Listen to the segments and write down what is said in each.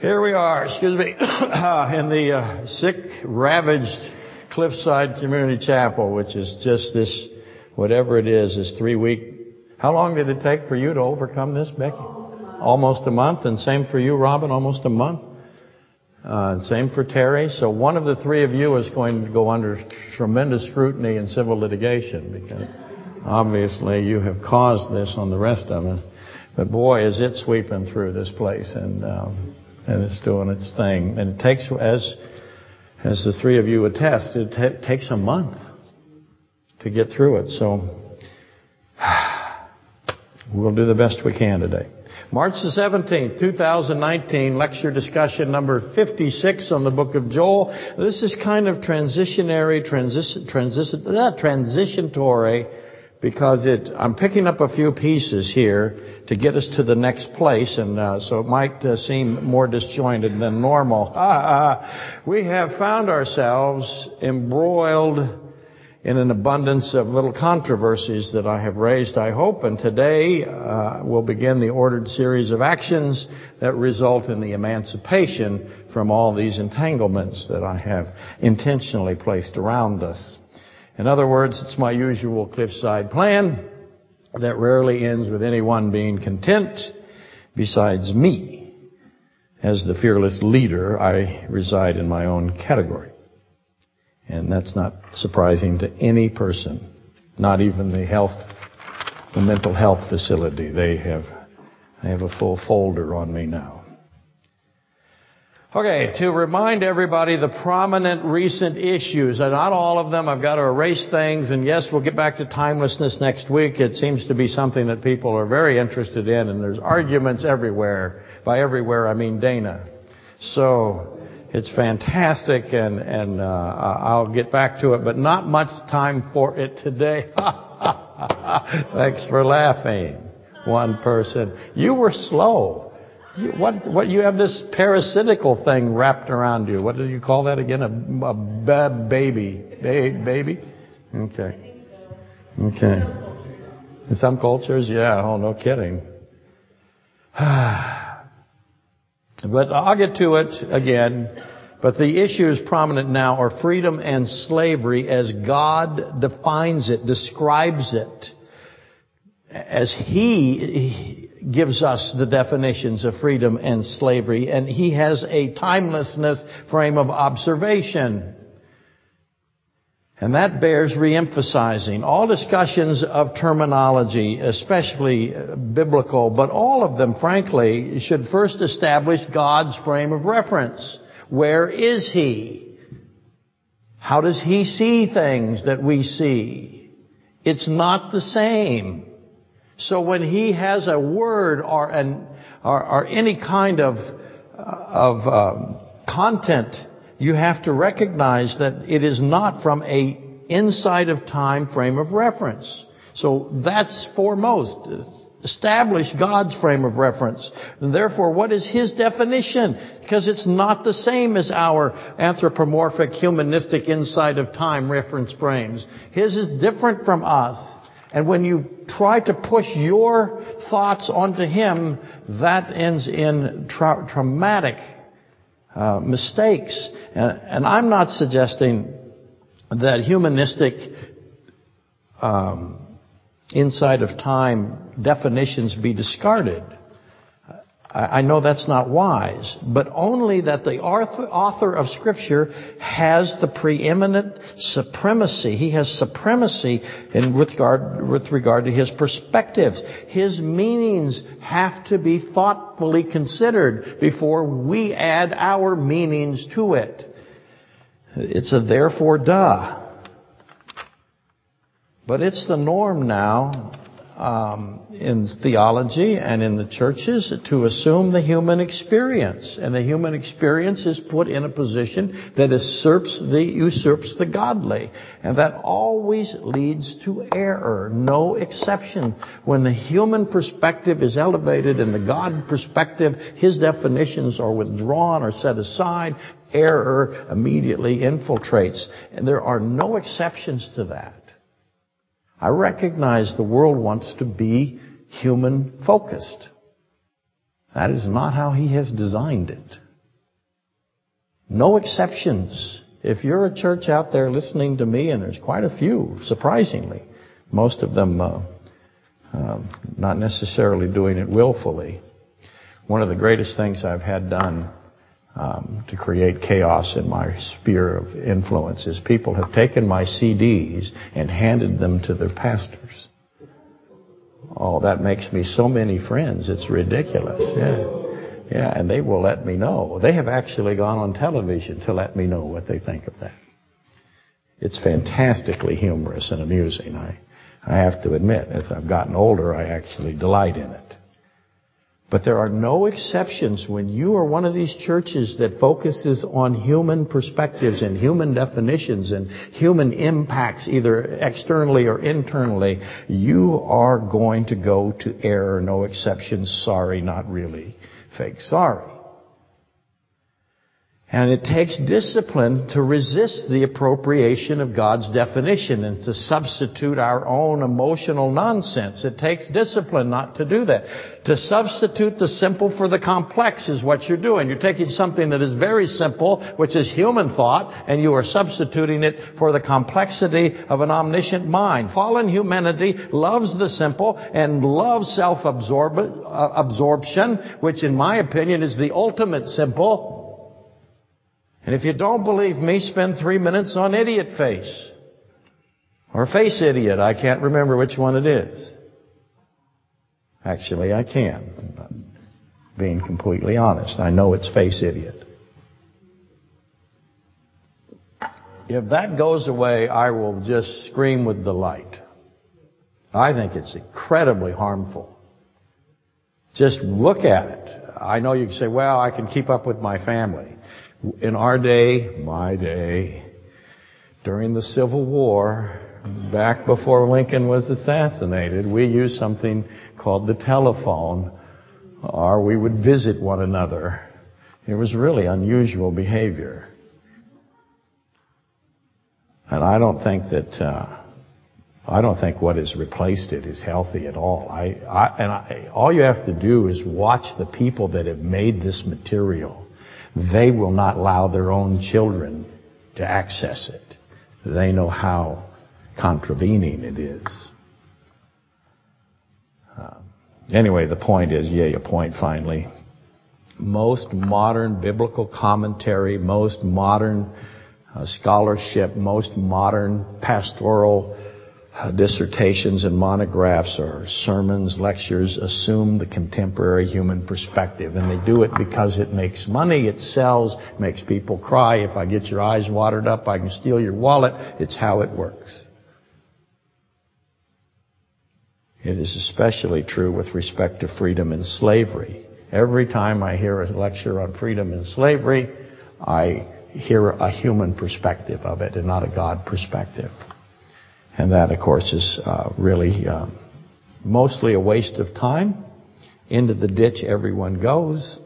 Here we are, excuse me, in the uh, sick, ravaged Cliffside Community Chapel, which is just this, whatever it is, this three week. How long did it take for you to overcome this, Becky? Almost a month. And same for you, Robin, almost a month. Uh, same for Terry. So one of the three of you is going to go under tremendous scrutiny in civil litigation because obviously you have caused this on the rest of us. But boy, is it sweeping through this place and um, and it's doing its thing. And it takes, as as the three of you attest, it t- takes a month to get through it. So we'll do the best we can today. March the 17th, 2019, lecture discussion number 56 on the book of Joel. This is kind of transitionary, transition, transition, uh, transitionatory, because it, I'm picking up a few pieces here to get us to the next place, and uh, so it might uh, seem more disjointed than normal. we have found ourselves embroiled in an abundance of little controversies that I have raised, I hope, and today uh, we'll begin the ordered series of actions that result in the emancipation from all these entanglements that I have intentionally placed around us. In other words, it's my usual cliffside plan that rarely ends with anyone being content besides me. As the fearless leader, I reside in my own category. And that's not surprising to any person, not even the health, the mental health facility. They have, they have a full folder on me now. Okay, to remind everybody the prominent recent issues, and not all of them, I've got to erase things, and yes, we'll get back to timelessness next week. It seems to be something that people are very interested in, and there's arguments everywhere. By everywhere, I mean Dana. So, it's fantastic, and and uh, I'll get back to it, but not much time for it today. Thanks for laughing. One person. You were slow. You, what what you have this parasitical thing wrapped around you? What do you call that again? A, a baby, ba- baby. Okay. Okay. In some cultures, yeah. Oh, no kidding. But I'll get to it again. But the issues prominent now are freedom and slavery as God defines it, describes it, as He gives us the definitions of freedom and slavery, and He has a timelessness frame of observation. And that bears reemphasizing. All discussions of terminology, especially uh, biblical, but all of them, frankly, should first establish God's frame of reference. Where is He? How does He see things that we see? It's not the same. So when He has a word or an or, or any kind of of um, content you have to recognize that it is not from a inside of time frame of reference. So that's foremost. Establish God's frame of reference. And therefore, what is His definition? Because it's not the same as our anthropomorphic, humanistic inside of time reference frames. His is different from us. And when you try to push your thoughts onto Him, that ends in tra- traumatic uh, mistakes. And, and, I'm not suggesting that humanistic um, inside of time definitions be discarded. I know that's not wise, but only that the author of Scripture has the preeminent supremacy. He has supremacy in with regard, with regard to his perspectives. His meanings have to be thoughtfully considered before we add our meanings to it. It's a therefore duh. But it's the norm now um, in theology and in the churches to assume the human experience, and the human experience is put in a position that usurps the usurps the godly, and that always leads to error. No exception. When the human perspective is elevated and the God perspective, His definitions are withdrawn or set aside. Error immediately infiltrates, and there are no exceptions to that. I recognize the world wants to be human focused. That is not how He has designed it. No exceptions. If you're a church out there listening to me, and there's quite a few, surprisingly, most of them uh, uh, not necessarily doing it willfully. One of the greatest things I've had done um, to create chaos in my sphere of influence is people have taken my CDs and handed them to their pastors. Oh, that makes me so many friends. It's ridiculous. Yeah. Yeah, and they will let me know. They have actually gone on television to let me know what they think of that. It's fantastically humorous and amusing. I, I have to admit, as I've gotten older, I actually delight in it. But there are no exceptions when you are one of these churches that focuses on human perspectives and human definitions and human impacts, either externally or internally. You are going to go to error, no exceptions, sorry, not really, fake sorry. And it takes discipline to resist the appropriation of God's definition and to substitute our own emotional nonsense. It takes discipline not to do that. To substitute the simple for the complex is what you're doing. You're taking something that is very simple, which is human thought, and you are substituting it for the complexity of an omniscient mind. Fallen humanity loves the simple and loves self-absorption, uh, which in my opinion is the ultimate simple. And if you don't believe me, spend three minutes on idiot face. Or face idiot. I can't remember which one it is. Actually, I can. being completely honest. I know it's face idiot. If that goes away, I will just scream with delight. I think it's incredibly harmful. Just look at it. I know you can say, well, I can keep up with my family. In our day, my day, during the Civil War, back before Lincoln was assassinated, we used something called the telephone, or we would visit one another. It was really unusual behavior. And I don't think that, uh, I don't think what has replaced it is healthy at all. I, I and I, all you have to do is watch the people that have made this material they will not allow their own children to access it. They know how contravening it is. Uh, anyway, the point is, yeah, a point finally. Most modern biblical commentary, most modern uh, scholarship, most modern pastoral uh, dissertations and monographs or sermons, lectures assume the contemporary human perspective. And they do it because it makes money, it sells, makes people cry. If I get your eyes watered up, I can steal your wallet. It's how it works. It is especially true with respect to freedom and slavery. Every time I hear a lecture on freedom and slavery, I hear a human perspective of it and not a God perspective. And that, of course, is uh, really uh, mostly a waste of time. Into the ditch everyone goes.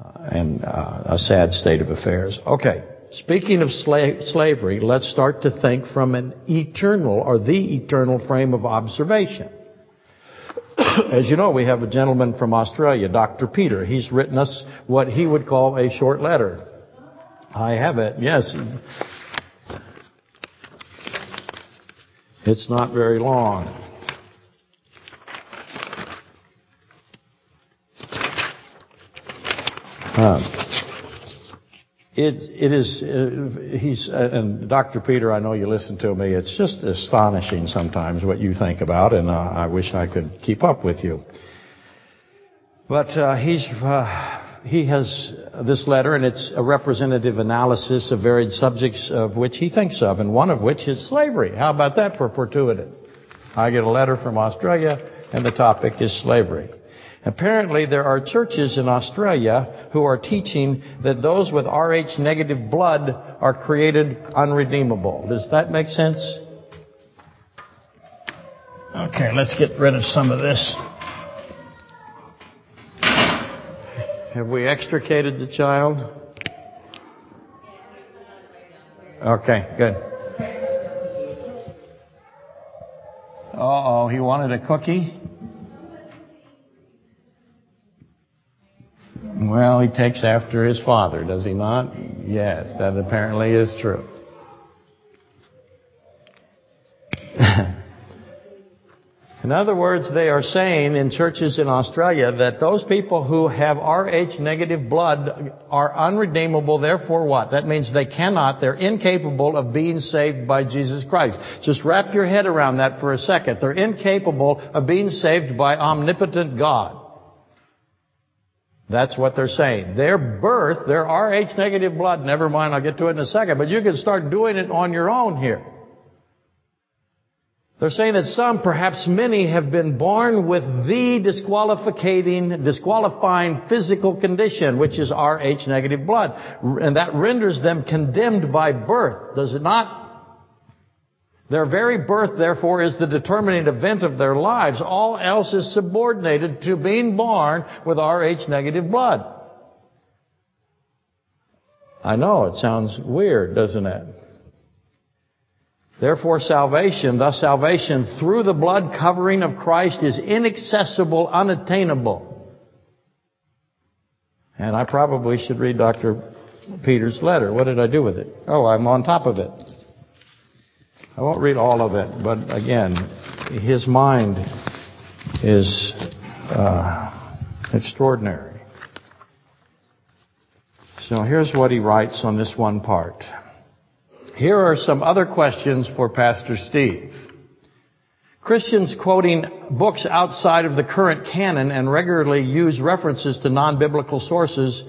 Uh, and uh, a sad state of affairs. Okay. Speaking of sla- slavery, let's start to think from an eternal or the eternal frame of observation. As you know, we have a gentleman from Australia, Dr. Peter. He's written us what he would call a short letter. I have it, yes. It's not very long. Um, it, it is, uh, he's, uh, and Dr. Peter, I know you listen to me. It's just astonishing sometimes what you think about, and uh, I wish I could keep up with you. But uh, he's uh, he has this letter, and it's a representative analysis of varied subjects of which he thinks of, and one of which is slavery. How about that for fortuitous? I get a letter from Australia, and the topic is slavery. Apparently, there are churches in Australia who are teaching that those with Rh negative blood are created unredeemable. Does that make sense? Okay, let's get rid of some of this. Have we extricated the child? Okay, good. oh, he wanted a cookie? Well, he takes after his father, does he not? Yes, that apparently is true. In other words, they are saying in churches in Australia that those people who have Rh negative blood are unredeemable, therefore what? That means they cannot, they're incapable of being saved by Jesus Christ. Just wrap your head around that for a second. They're incapable of being saved by omnipotent God. That's what they're saying. Their birth, their Rh negative blood, never mind, I'll get to it in a second, but you can start doing it on your own here. They're saying that some, perhaps many, have been born with the disqualifying, disqualifying physical condition, which is Rh negative blood. And that renders them condemned by birth, does it not? Their very birth, therefore, is the determining event of their lives. All else is subordinated to being born with Rh negative blood. I know, it sounds weird, doesn't it? Therefore salvation, thus salvation through the blood covering of Christ is inaccessible, unattainable. And I probably should read Dr. Peter's letter. What did I do with it? Oh, I'm on top of it. I won't read all of it, but again, his mind is uh, extraordinary. So here's what he writes on this one part. Here are some other questions for Pastor Steve. Christians quoting books outside of the current canon and regularly use references to non-biblical sources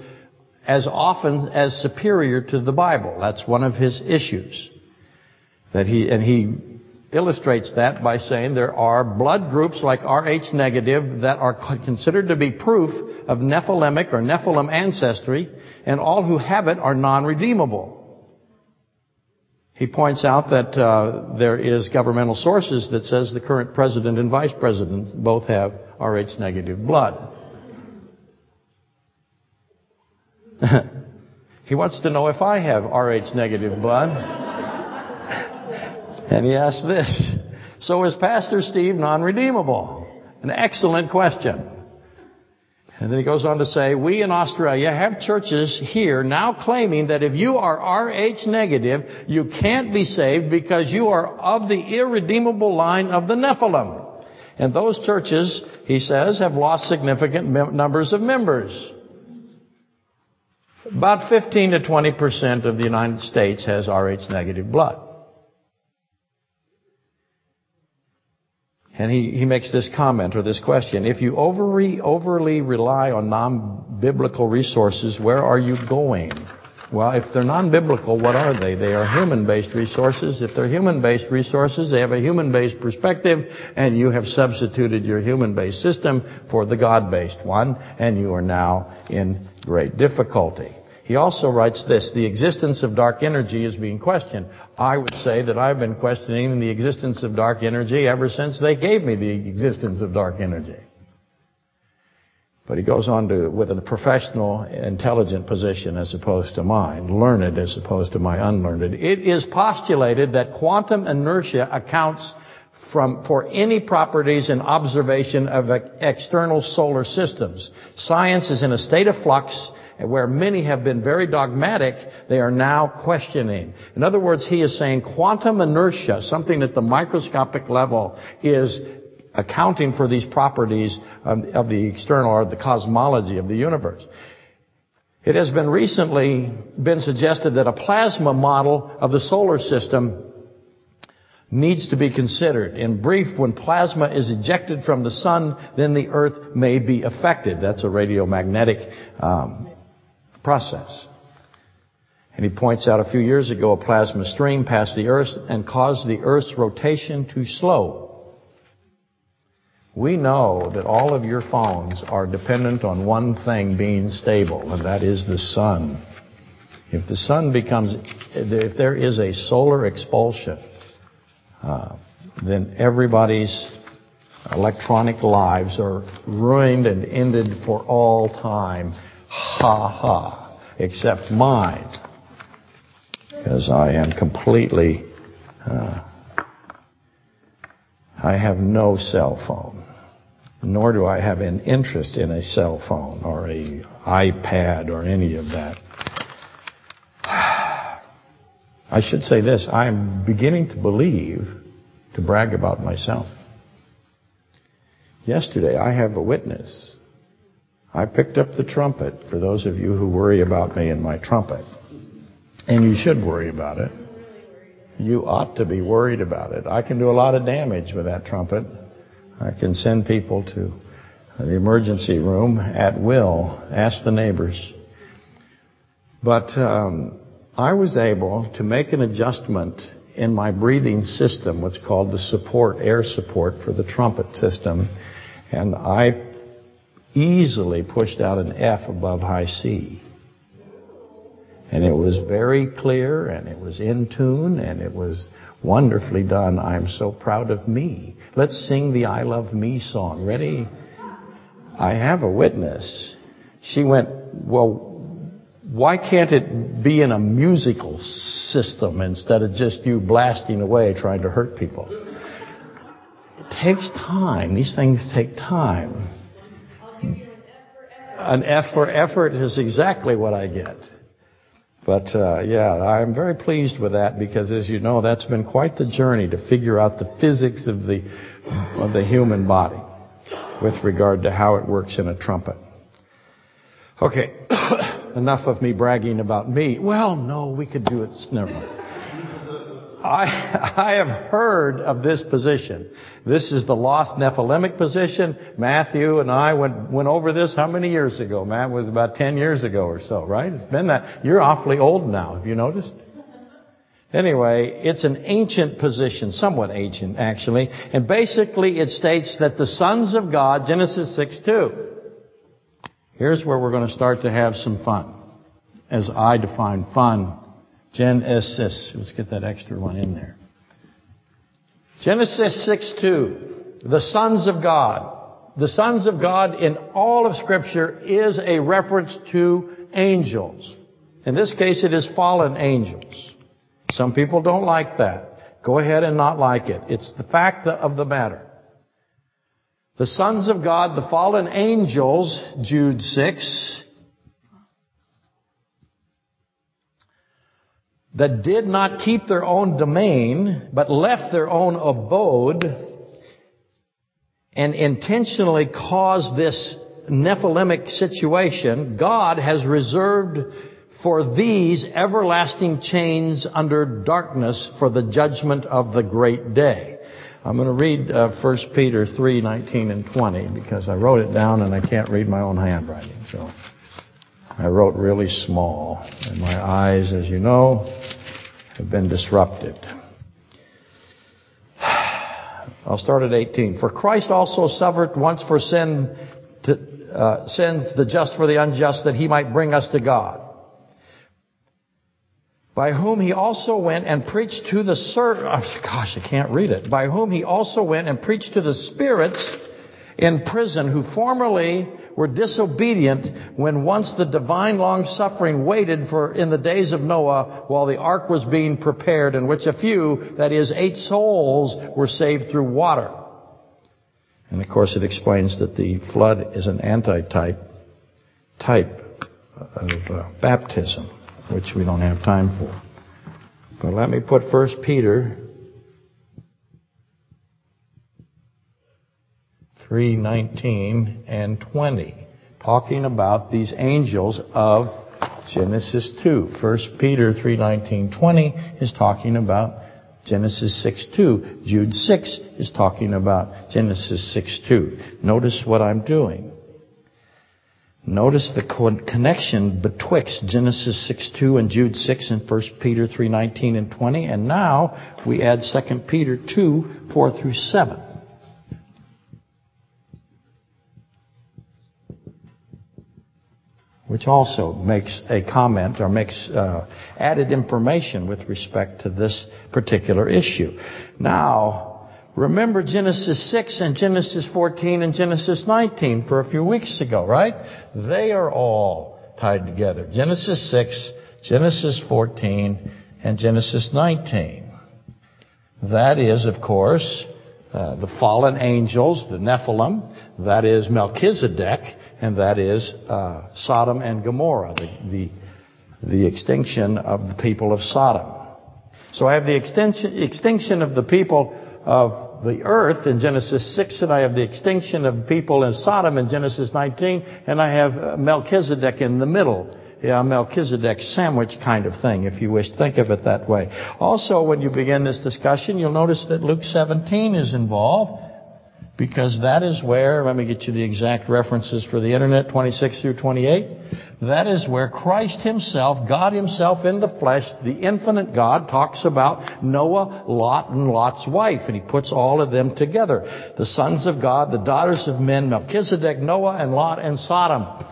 as often as superior to the Bible. That's one of his issues. That he, and he illustrates that by saying there are blood groups like Rh negative that are considered to be proof of Nephilimic or Nephilim ancestry, and all who have it are non-redeemable. He points out that uh, there is governmental sources that says the current president and vice president both have Rh negative blood. he wants to know if I have Rh negative blood. and he asks this. So is Pastor Steve non-redeemable? An excellent question. And then he goes on to say, we in Australia have churches here now claiming that if you are Rh negative, you can't be saved because you are of the irredeemable line of the Nephilim. And those churches, he says, have lost significant numbers of members. About 15 to 20 percent of the United States has Rh negative blood. And he, he makes this comment or this question. If you overly, overly rely on non-biblical resources, where are you going? Well, if they're non-biblical, what are they? They are human-based resources. If they're human-based resources, they have a human-based perspective, and you have substituted your human-based system for the God-based one, and you are now in great difficulty. He also writes this, the existence of dark energy is being questioned. I would say that I've been questioning the existence of dark energy ever since they gave me the existence of dark energy. But he goes on to, with a professional, intelligent position as opposed to mine, learned as opposed to my unlearned. It is postulated that quantum inertia accounts from, for any properties and observation of external solar systems. Science is in a state of flux where many have been very dogmatic, they are now questioning. In other words, he is saying quantum inertia, something at the microscopic level, is accounting for these properties of the external or the cosmology of the universe. It has been recently been suggested that a plasma model of the solar system needs to be considered. In brief, when plasma is ejected from the sun, then the earth may be affected. That's a radiomagnetic um, process. And he points out a few years ago a plasma stream passed the earth and caused the earth's rotation to slow. We know that all of your phones are dependent on one thing being stable, and that is the sun. If the sun becomes, if there is a solar expulsion, uh, then everybody's electronic lives are ruined and ended for all time ha ha, except mine. Because I am completely, uh, I have no cell phone. nor do I have an interest in a cell phone or a iPad or any of that. I should say this, I'm beginning to believe, to brag about myself. Yesterday, I have a witness. I picked up the trumpet for those of you who worry about me and my trumpet. And you should worry about it. You ought to be worried about it. I can do a lot of damage with that trumpet. I can send people to the emergency room at will. Ask the neighbors. But um, I was able to make an adjustment in my breathing system, what's called the support, air support for the trumpet system, and I easily pushed out an F above high C. And it was very clear and it was in tune and it was wonderfully done. I'm so proud of me. Let's sing the I Love Me song. Ready? I have a witness. She went, well, why can't it be in a musical system instead of just you blasting away trying to hurt people? It takes time. These things take time. An F for effort is exactly what I get. But uh, yeah, I'm very pleased with that because, as you know, that's been quite the journey to figure out the physics of the of the human body with regard to how it works in a trumpet. Okay, enough of me bragging about me. Well, no, we could do it. Never mind. I, I have heard of this position. This is the lost Nephilimic position. Matthew and I went, went over this how many years ago? Matt was about 10 years ago or so, right? It's been that. You're awfully old now. Have you noticed? Anyway, it's an ancient position, somewhat ancient actually, and basically it states that the sons of God, Genesis 6 2. Here's where we're going to start to have some fun. As I define fun Genesis. Let's get that extra one in there. Genesis 6 2. The sons of God. The sons of God in all of Scripture is a reference to angels. In this case, it is fallen angels. Some people don't like that. Go ahead and not like it. It's the fact of the matter. The sons of God, the fallen angels, Jude 6, that did not keep their own domain, but left their own abode and intentionally caused this Nephilimic situation, God has reserved for these everlasting chains under darkness for the judgment of the great day. I'm going to read uh, 1 Peter 3, 19 and 20 because I wrote it down and I can't read my own handwriting. So I wrote really small and my eyes, as you know, have been disrupted. I'll start at 18. For Christ also suffered once for sin, to, uh, sins the just for the unjust, that he might bring us to God. By whom he also went and preached to the ser- oh, gosh, I can't read it. By whom he also went and preached to the spirits in prison who formerly were disobedient when once the divine long suffering waited for in the days of Noah while the ark was being prepared in which a few, that is eight souls, were saved through water. And of course it explains that the flood is an antitype type of uh, baptism, which we don't have time for. But let me put First Peter 3, 19 and 20, talking about these angels of Genesis 2. 1 Peter 3, 19, 20 is talking about Genesis 6, 2. Jude 6 is talking about Genesis 6, 2. Notice what I'm doing. Notice the connection betwixt Genesis 6:2 and Jude 6 and 1 Peter 3:19 and 20 and now we add 2 Peter 2 4 through 7. Which also makes a comment or makes uh, added information with respect to this particular issue. Now, remember Genesis 6 and Genesis 14 and Genesis 19 for a few weeks ago, right? They are all tied together. Genesis 6, Genesis 14, and Genesis 19. That is, of course, uh, the fallen angels, the Nephilim, that is Melchizedek, and that is uh, Sodom and Gomorrah, the, the, the extinction of the people of Sodom. So I have the extinction, extinction of the people of the earth in Genesis 6, and I have the extinction of people in Sodom in Genesis 19, and I have uh, Melchizedek in the middle yeah, Melchizedek sandwich kind of thing, if you wish. Think of it that way. Also, when you begin this discussion, you'll notice that Luke 17 is involved because that is where, let me get you the exact references for the internet, 26 through 28. That is where Christ himself, God himself in the flesh, the infinite God, talks about Noah, Lot, and Lot's wife, and he puts all of them together. The sons of God, the daughters of men, Melchizedek, Noah, and Lot, and Sodom.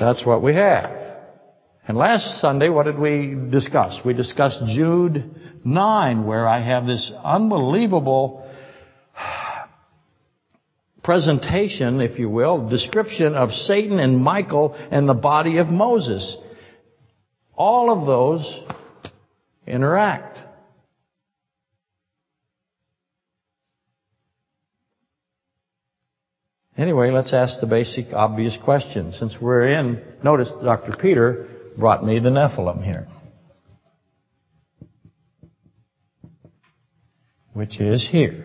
That's what we have. And last Sunday, what did we discuss? We discussed Jude 9, where I have this unbelievable presentation, if you will, description of Satan and Michael and the body of Moses. All of those interact. Anyway, let's ask the basic, obvious question. Since we're in, notice Dr. Peter brought me the Nephilim here. Which is here.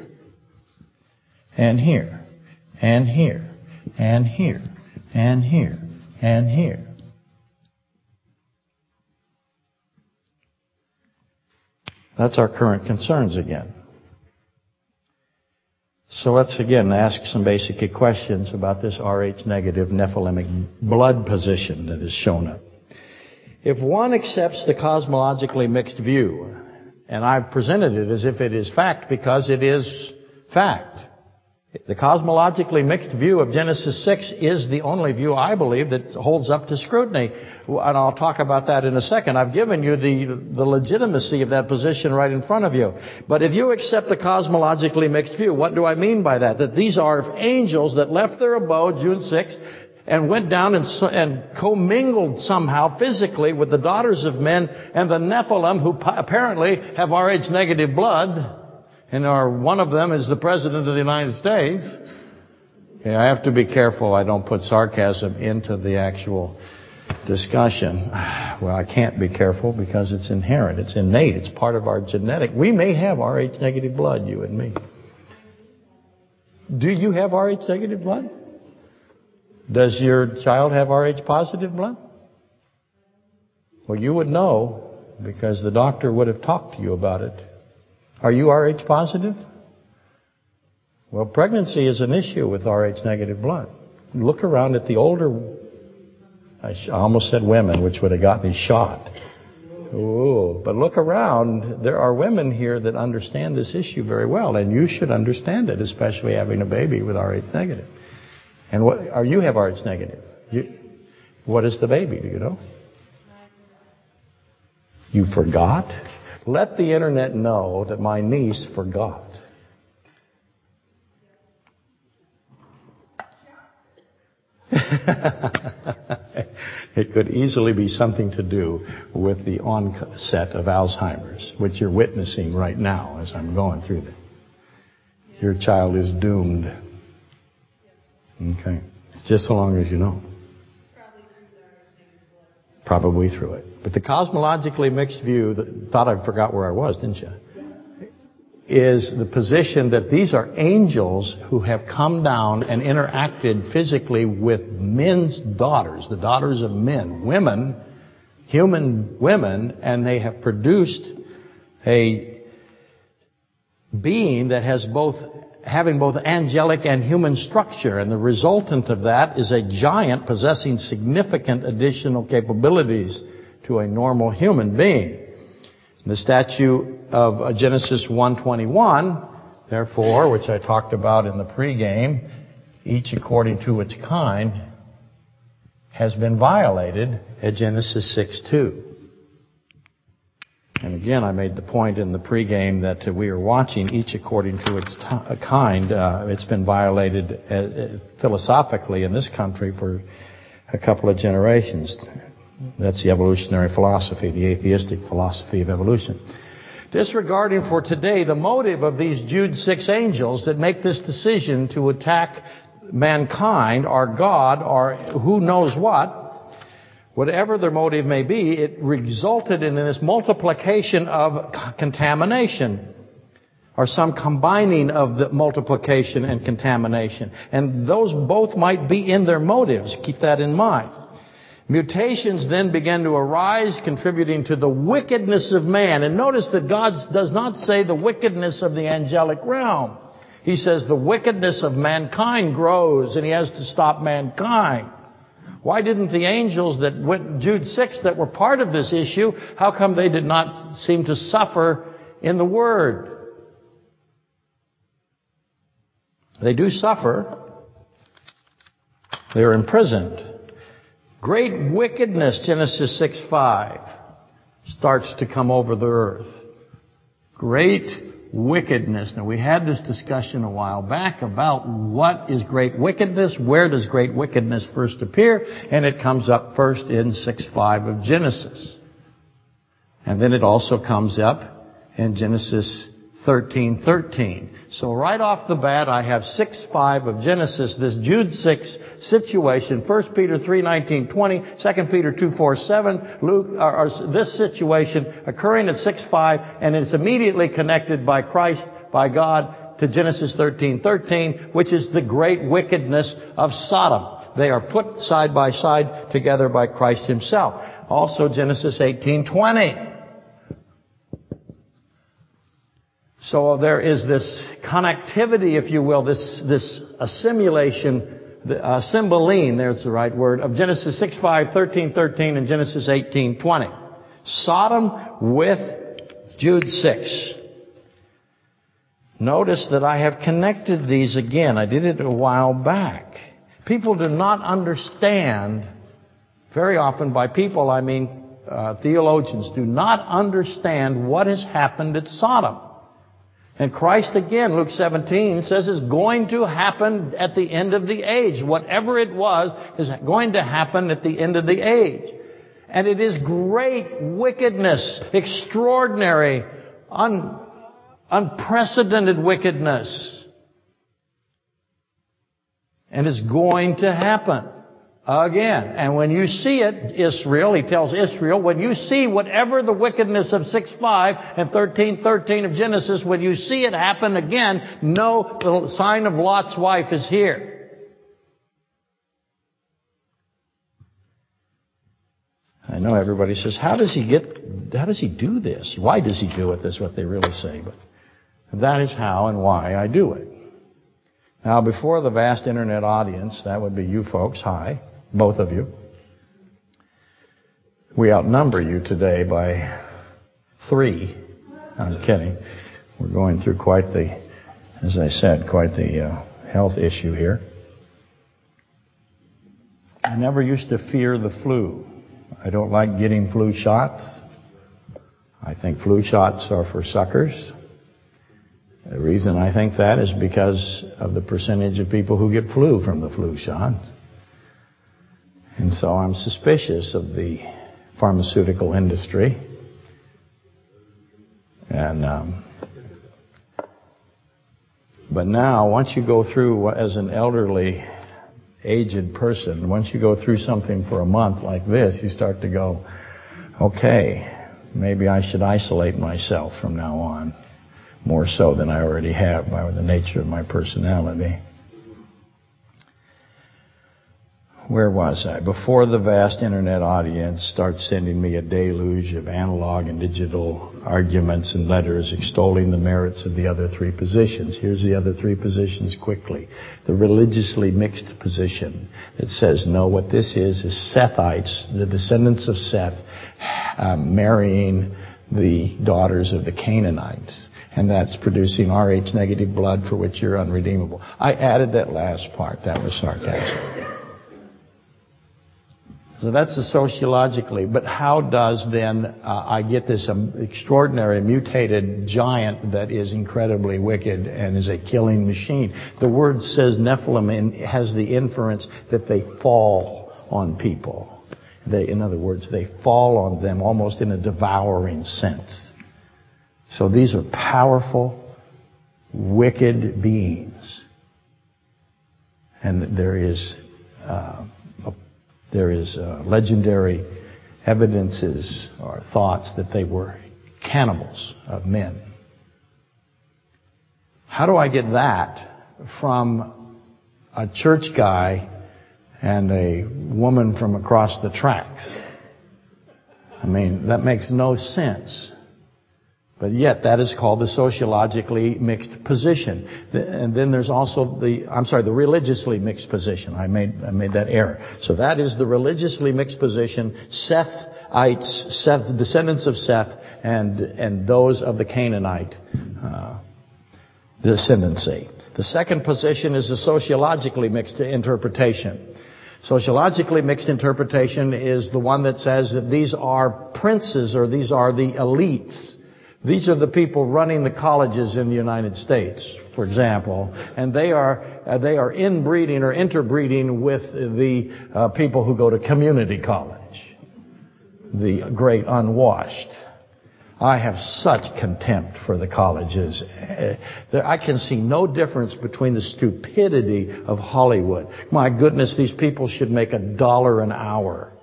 And here. And here. And here. And here. And here. That's our current concerns again. So let's again ask some basic questions about this Rh negative Nephilimic blood position that is shown up. If one accepts the cosmologically mixed view, and I've presented it as if it is fact because it is fact, the cosmologically mixed view of Genesis 6 is the only view I believe that holds up to scrutiny. And I'll talk about that in a second. I've given you the, the legitimacy of that position right in front of you. But if you accept the cosmologically mixed view, what do I mean by that? That these are angels that left their abode Jude 6 and went down and, and commingled somehow physically with the daughters of men and the Nephilim who apparently have Rh negative blood and our, one of them is the President of the United States. Okay, I have to be careful I don't put sarcasm into the actual discussion. Well, I can't be careful because it's inherent. It's innate. It's part of our genetic. We may have Rh negative blood, you and me. Do you have Rh negative blood? Does your child have Rh positive blood? Well, you would know because the doctor would have talked to you about it. Are you Rh positive? Well, pregnancy is an issue with Rh negative blood. Look around at the older, I almost said women, which would have got me shot. Ooh, but look around. There are women here that understand this issue very well, and you should understand it, especially having a baby with Rh negative. And what are you have Rh negative? You, what is the baby? Do you know? You forgot? Let the internet know that my niece forgot. it could easily be something to do with the onset of Alzheimer's, which you're witnessing right now as I'm going through this. Your child is doomed. Okay. It's just so long as you know. Probably through it. But the cosmologically mixed view, that, thought I forgot where I was, didn't you? Is the position that these are angels who have come down and interacted physically with men's daughters, the daughters of men, women, human women, and they have produced a being that has both having both angelic and human structure, and the resultant of that is a giant possessing significant additional capabilities to a normal human being. The statute of uh, Genesis 1:21, therefore, which I talked about in the pregame, each according to its kind, has been violated at Genesis 6:2. And again, I made the point in the pregame that we are watching each according to its t- uh, kind. Uh, it's been violated uh, uh, philosophically in this country for a couple of generations. That's the evolutionary philosophy, the atheistic philosophy of evolution. Disregarding for today the motive of these Jude 6 angels that make this decision to attack mankind or God or who knows what, whatever their motive may be, it resulted in this multiplication of contamination or some combining of the multiplication and contamination. And those both might be in their motives. Keep that in mind. Mutations then began to arise, contributing to the wickedness of man. And notice that God does not say the wickedness of the angelic realm. He says the wickedness of mankind grows and he has to stop mankind. Why didn't the angels that went, Jude 6, that were part of this issue, how come they did not seem to suffer in the Word? They do suffer. They are imprisoned. Great wickedness, Genesis 6 5, starts to come over the earth. Great wickedness. Now we had this discussion a while back about what is great wickedness, where does great wickedness first appear, and it comes up first in 6.5 of Genesis. And then it also comes up in Genesis 13:13. So right off the bat, I have 6, 5 of Genesis, this Jude 6 situation, 1 Peter 3:19, 20, 2 Peter 2:4, 7, Luke, uh, uh, or, or this situation occurring at 6, 5, and it's immediately connected by Christ, by God, to Genesis 13:13, which is the great wickedness of Sodom. They are put side by side together by Christ Himself. Also Genesis 18:20. So there is this connectivity, if you will, this, this assimilation, uh, symboline, there's the right word, of Genesis 6, 5, 13, 13, and Genesis 18, 20. Sodom with Jude 6. Notice that I have connected these again. I did it a while back. People do not understand, very often by people I mean uh, theologians, do not understand what has happened at Sodom. And Christ again, Luke 17 says is going to happen at the end of the age. Whatever it was is going to happen at the end of the age. And it is great wickedness, extraordinary, un, unprecedented wickedness. And it's going to happen again. And when you see it, Israel, he tells Israel, when you see whatever the wickedness of 6.5 and 13.13 of Genesis, when you see it happen again, know the sign of Lot's wife is here. I know everybody says, how does he get, how does he do this? Why does he do it? That's what they really say. But that is how and why I do it. Now, before the vast internet audience, that would be you folks, hi both of you. We outnumber you today by three. I'm kidding. We're going through quite the, as I said, quite the uh, health issue here. I never used to fear the flu. I don't like getting flu shots. I think flu shots are for suckers. The reason I think that is because of the percentage of people who get flu from the flu shot. And so I'm suspicious of the pharmaceutical industry. And, um, but now, once you go through as an elderly, aged person, once you go through something for a month like this, you start to go, okay, maybe I should isolate myself from now on, more so than I already have by the nature of my personality. Where was I? Before the vast internet audience starts sending me a deluge of analog and digital arguments and letters extolling the merits of the other three positions. Here's the other three positions quickly. The religiously mixed position that says, no, what this is is Sethites, the descendants of Seth, um, marrying the daughters of the Canaanites. And that's producing Rh negative blood for which you're unredeemable. I added that last part. That was sarcasm. So that's the sociologically. But how does then uh, I get this um, extraordinary mutated giant that is incredibly wicked and is a killing machine? The word says Nephilim has the inference that they fall on people. They, in other words, they fall on them almost in a devouring sense. So these are powerful, wicked beings. And there is, uh, there is uh, legendary evidences or thoughts that they were cannibals of men. How do I get that from a church guy and a woman from across the tracks? I mean, that makes no sense. But yet, that is called the sociologically mixed position. And then there's also the, I'm sorry, the religiously mixed position. I made, I made that error. So that is the religiously mixed position. Sethites, Seth, descendants of Seth, and, and those of the Canaanite uh, descendancy. The second position is the sociologically mixed interpretation. Sociologically mixed interpretation is the one that says that these are princes or these are the elites these are the people running the colleges in the United States, for example, and they are uh, they are inbreeding or interbreeding with the uh, people who go to community college, the great unwashed. I have such contempt for the colleges. Uh, I can see no difference between the stupidity of Hollywood. My goodness, these people should make a dollar an hour.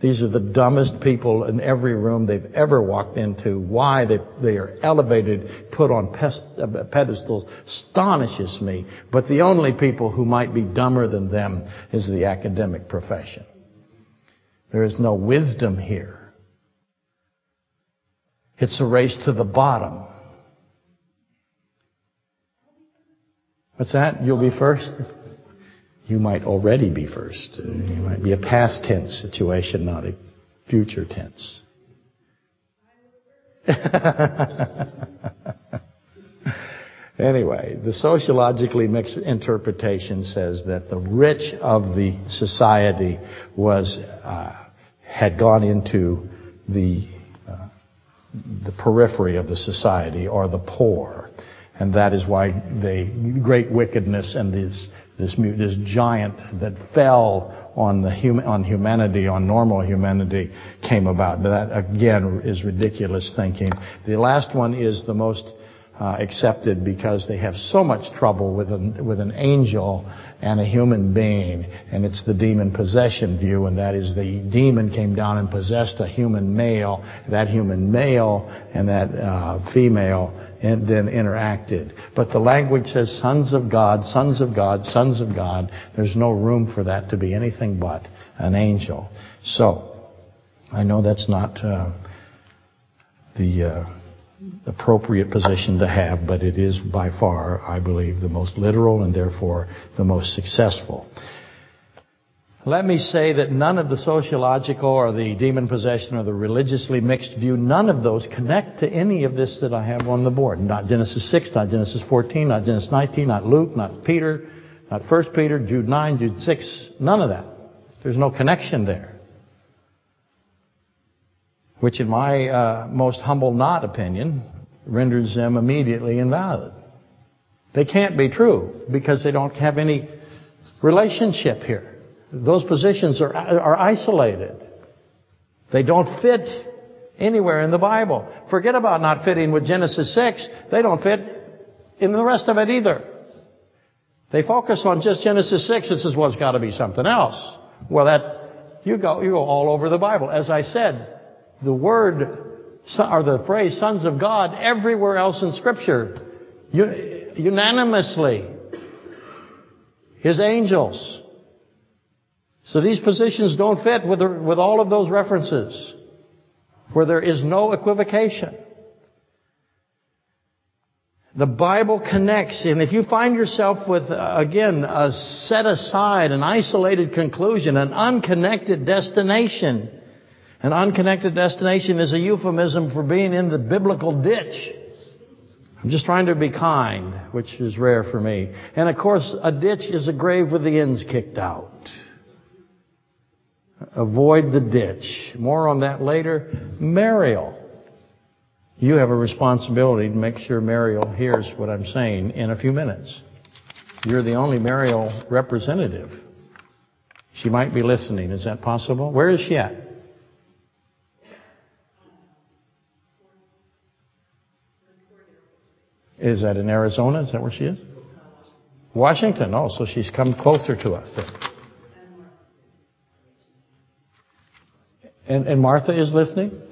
These are the dumbest people in every room they've ever walked into. Why they, they are elevated, put on uh, pedestals, astonishes me. But the only people who might be dumber than them is the academic profession. There is no wisdom here. It's a race to the bottom. What's that? You'll be first? You might already be first. You might be a past tense situation, not a future tense. anyway, the sociologically mixed interpretation says that the rich of the society was uh, had gone into the uh, the periphery of the society or the poor, and that is why the great wickedness and this this, this giant that fell on the hum, on humanity, on normal humanity, came about. That again is ridiculous thinking. The last one is the most uh, accepted because they have so much trouble with an, with an angel and a human being, and it's the demon possession view, and that is the demon came down and possessed a human male. That human male and that uh, female and then interacted. But the language says sons of God, sons of God, sons of God. There's no room for that to be anything but an angel. So, I know that's not uh, the uh, appropriate position to have, but it is by far, I believe, the most literal and therefore the most successful. Let me say that none of the sociological or the demon possession or the religiously mixed view, none of those connect to any of this that I have on the board. Not Genesis 6, not Genesis 14, not Genesis 19, not Luke, not Peter, not 1 Peter, Jude 9, Jude 6, none of that. There's no connection there which in my uh, most humble not opinion renders them immediately invalid. They can't be true because they don't have any relationship here. Those positions are, are isolated. They don't fit anywhere in the Bible. Forget about not fitting with Genesis 6. They don't fit in the rest of it either. They focus on just Genesis 6 and says, well, it's got to be something else. Well, that, you go, you go all over the Bible. As I said, the word or the phrase sons of God everywhere else in Scripture. Unanimously. His angels. So these positions don't fit with, the, with all of those references where there is no equivocation. The Bible connects, and if you find yourself with, uh, again, a set aside, an isolated conclusion, an unconnected destination, an unconnected destination is a euphemism for being in the biblical ditch. I'm just trying to be kind, which is rare for me. And of course, a ditch is a grave with the ends kicked out. Avoid the ditch. More on that later. Mariel. You have a responsibility to make sure Mariel hears what I'm saying in a few minutes. You're the only Mariel representative. She might be listening. Is that possible? Where is she at? Is that in Arizona? Is that where she is? Washington. Oh, so she's come closer to us. And, and Martha is listening?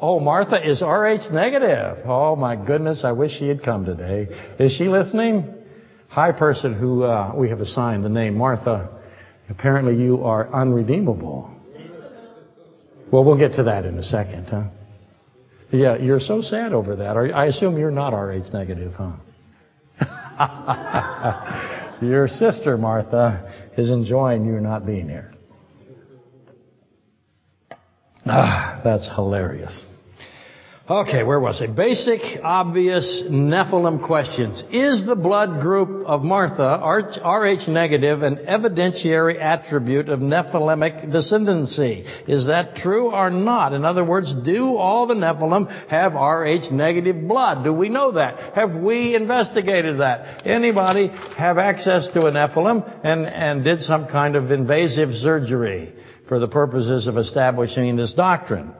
Oh, Martha is RH negative. Oh my goodness, I wish she had come today. Is she listening? Hi person who uh, we have assigned the name Martha. Apparently you are unredeemable. Well, we'll get to that in a second, huh? Yeah, you're so sad over that. I assume you're not RH negative, huh? Your sister, Martha, is enjoying you not being here. Ah, that's hilarious. Okay, where was I? Basic, obvious Nephilim questions. Is the blood group of Martha, Rh negative, an evidentiary attribute of Nephilimic descendancy? Is that true or not? In other words, do all the Nephilim have Rh negative blood? Do we know that? Have we investigated that? Anybody have access to a Nephilim and, and did some kind of invasive surgery for the purposes of establishing this doctrine?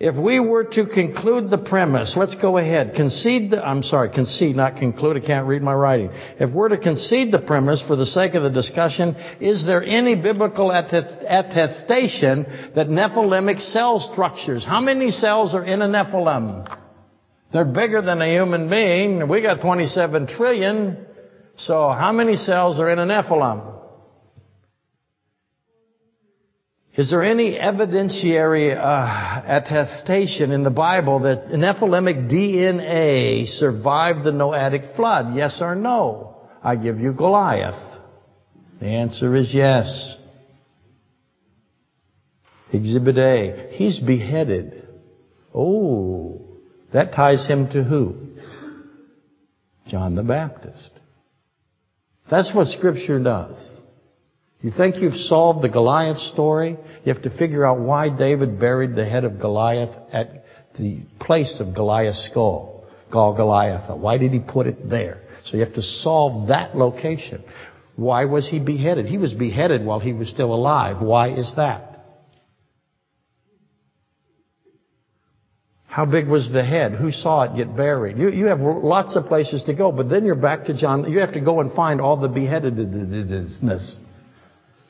If we were to conclude the premise, let's go ahead, concede the, I'm sorry, concede, not conclude, I can't read my writing. If we're to concede the premise for the sake of the discussion, is there any biblical attestation that Nephilimic cell structures, how many cells are in a Nephilim? They're bigger than a human being. We got 27 trillion. So how many cells are in a Nephilim? Is there any evidentiary uh, attestation in the Bible that Nephilimic DNA survived the Noahic flood? Yes or no? I give you Goliath. The answer is yes. Exhibit A. He's beheaded. Oh, that ties him to who? John the Baptist. That's what Scripture does. You think you've solved the Goliath story? You have to figure out why David buried the head of Goliath at the place of Goliath's skull, Golgotha. Why did he put it there? So you have to solve that location. Why was he beheaded? He was beheaded while he was still alive. Why is that? How big was the head? Who saw it get buried? You, you have lots of places to go, but then you're back to John. You have to go and find all the beheadedness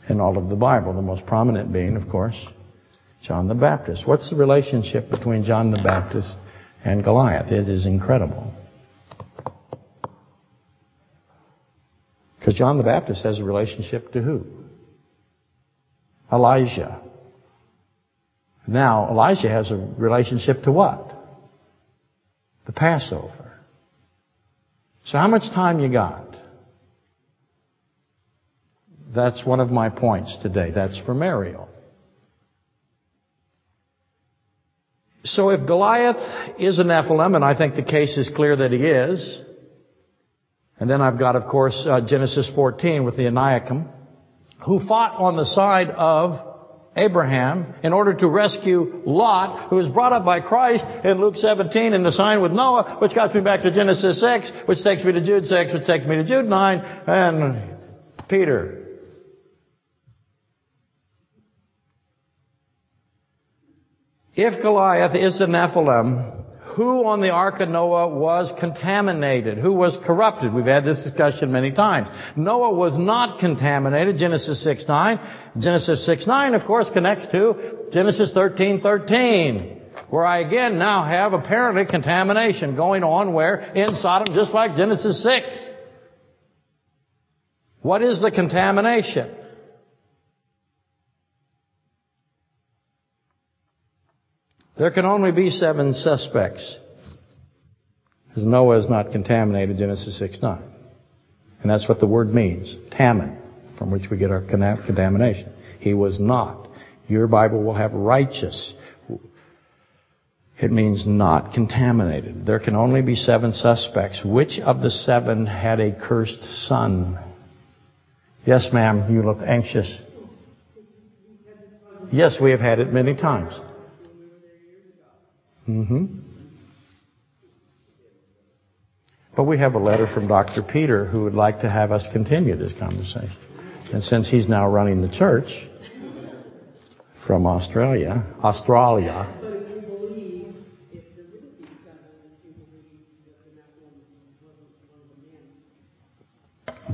in all of the Bible. The most prominent being, of course, John the Baptist. What's the relationship between John the Baptist and Goliath? It is incredible. Because John the Baptist has a relationship to who? Elijah. Now, Elijah has a relationship to what? The Passover. So how much time you got? That's one of my points today. That's for Mario. So if Goliath is a Nephilim, and I think the case is clear that he is, and then I've got, of course, uh, Genesis 14 with the Anakim, who fought on the side of Abraham in order to rescue Lot, who was brought up by Christ in Luke 17 and the sign with Noah, which got me back to Genesis 6, which takes me to Jude 6, which takes me to Jude 9, and Peter. If Goliath is the Nephilim, who on the Ark of Noah was contaminated? Who was corrupted? We've had this discussion many times. Noah was not contaminated, Genesis 6.9. Genesis 6.9, of course, connects to Genesis 13.13, where I again now have apparently contamination going on where? In Sodom, just like Genesis 6. What is the contamination? There can only be seven suspects. Because Noah is not contaminated, Genesis 6 9. And that's what the word means. Tamen, from which we get our contamination. He was not. Your Bible will have righteous. It means not contaminated. There can only be seven suspects. Which of the seven had a cursed son? Yes, ma'am, you look anxious. Yes, we have had it many times. Mm-hmm. But we have a letter from Dr. Peter who would like to have us continue this conversation. And since he's now running the church from Australia, Australia.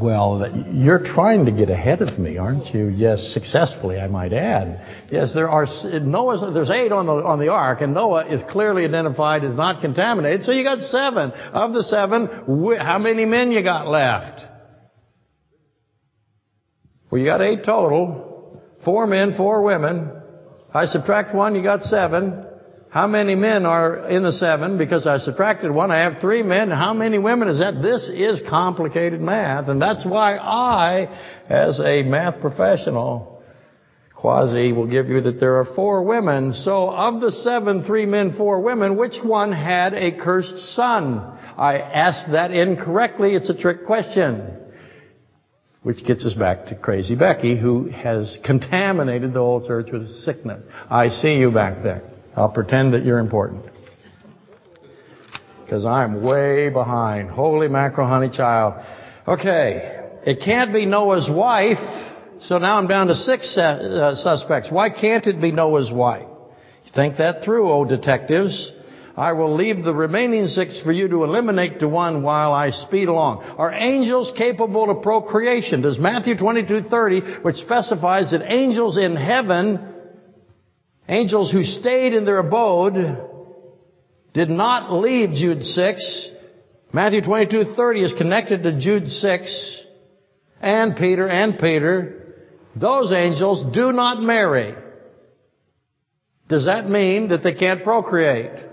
Well, you're trying to get ahead of me, aren't you? Yes, successfully, I might add. Yes, there are Noah's. There's eight on the on the ark, and Noah is clearly identified as not contaminated. So you got seven. Of the seven, how many men you got left? Well, you got eight total. Four men, four women. I subtract one, you got seven. How many men are in the seven? Because I subtracted one, I have three men. How many women is that? This is complicated math, and that's why I, as a math professional, quasi will give you that there are four women. So of the seven, three men, four women, which one had a cursed son? I asked that incorrectly. It's a trick question. Which gets us back to Crazy Becky, who has contaminated the whole church with sickness. I see you back there. I'll pretend that you're important. Because I'm way behind. Holy mackerel, honey child. Okay. It can't be Noah's wife. So now I'm down to six uh, suspects. Why can't it be Noah's wife? Think that through, oh detectives. I will leave the remaining six for you to eliminate to one while I speed along. Are angels capable of procreation? Does Matthew 22:30, which specifies that angels in heaven Angels who stayed in their abode did not leave Jude 6. Matthew 22:30 is connected to Jude 6 and Peter and Peter. Those angels do not marry. Does that mean that they can't procreate?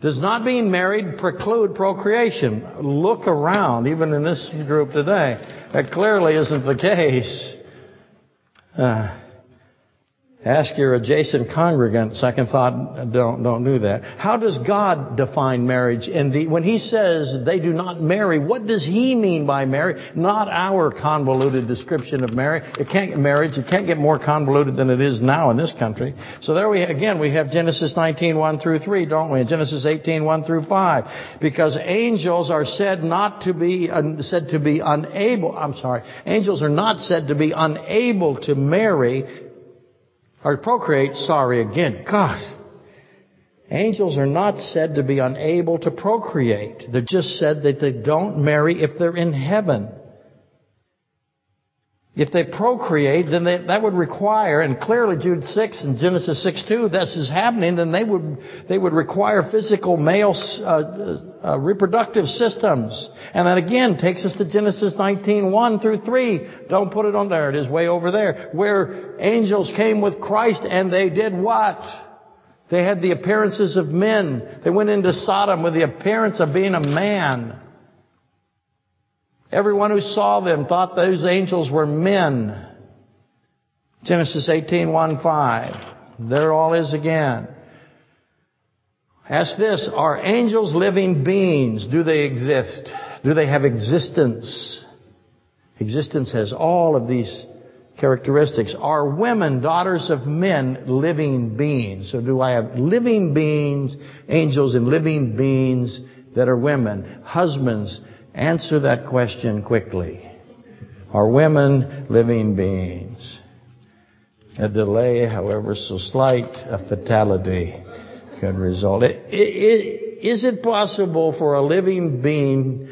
Does not being married preclude procreation? Look around, even in this group today. That clearly isn't the case. Uh, Ask your adjacent congregant. Second thought, don't, don't do that. How does God define marriage? And the, when he says they do not marry, what does he mean by marry? Not our convoluted description of marriage. It can't marriage. It can't get more convoluted than it is now in this country. So there we, again, we have Genesis 19, 1 through 3, don't we? And Genesis 18, 1 through 5. Because angels are said not to be, said to be unable, I'm sorry, angels are not said to be unable to marry or procreate, sorry again. God. Angels are not said to be unable to procreate. They're just said that they don't marry if they're in heaven. If they procreate, then they, that would require, and clearly Jude 6 and Genesis 6 2, this is happening, then they would, they would require physical male uh, uh, reproductive systems. And that again takes us to Genesis 19 1 through 3. Don't put it on there, it is way over there. Where angels came with Christ and they did what? They had the appearances of men. They went into Sodom with the appearance of being a man. Everyone who saw them thought those angels were men. Genesis 18, 1, 5. There all is again. Ask this, are angels living beings? Do they exist? Do they have existence? Existence has all of these characteristics. Are women daughters of men living beings? So do I have living beings, angels and living beings that are women? Husbands, Answer that question quickly. Are women living beings? A delay, however so slight, a fatality could result. Is it possible for a living being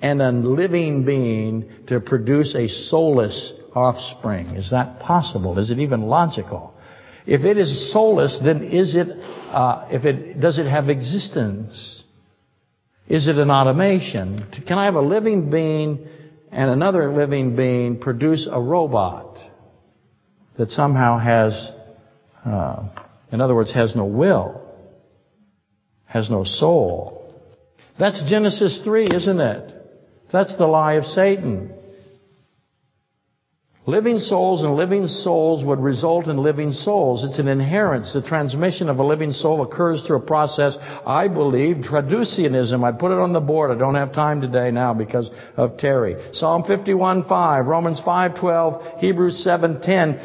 and a living being to produce a soulless offspring? Is that possible? Is it even logical? If it is soulless, then is it, uh, if it, does it have existence? Is it an automation? Can I have a living being and another living being produce a robot that somehow has, uh, in other words, has no will, has no soul? That's Genesis 3, isn't it? That's the lie of Satan. Living souls and living souls would result in living souls. It's an inheritance. The transmission of a living soul occurs through a process, I believe, traducianism. I put it on the board. I don't have time today now because of Terry. Psalm 51:5, Romans 5:12, Hebrews 7:10,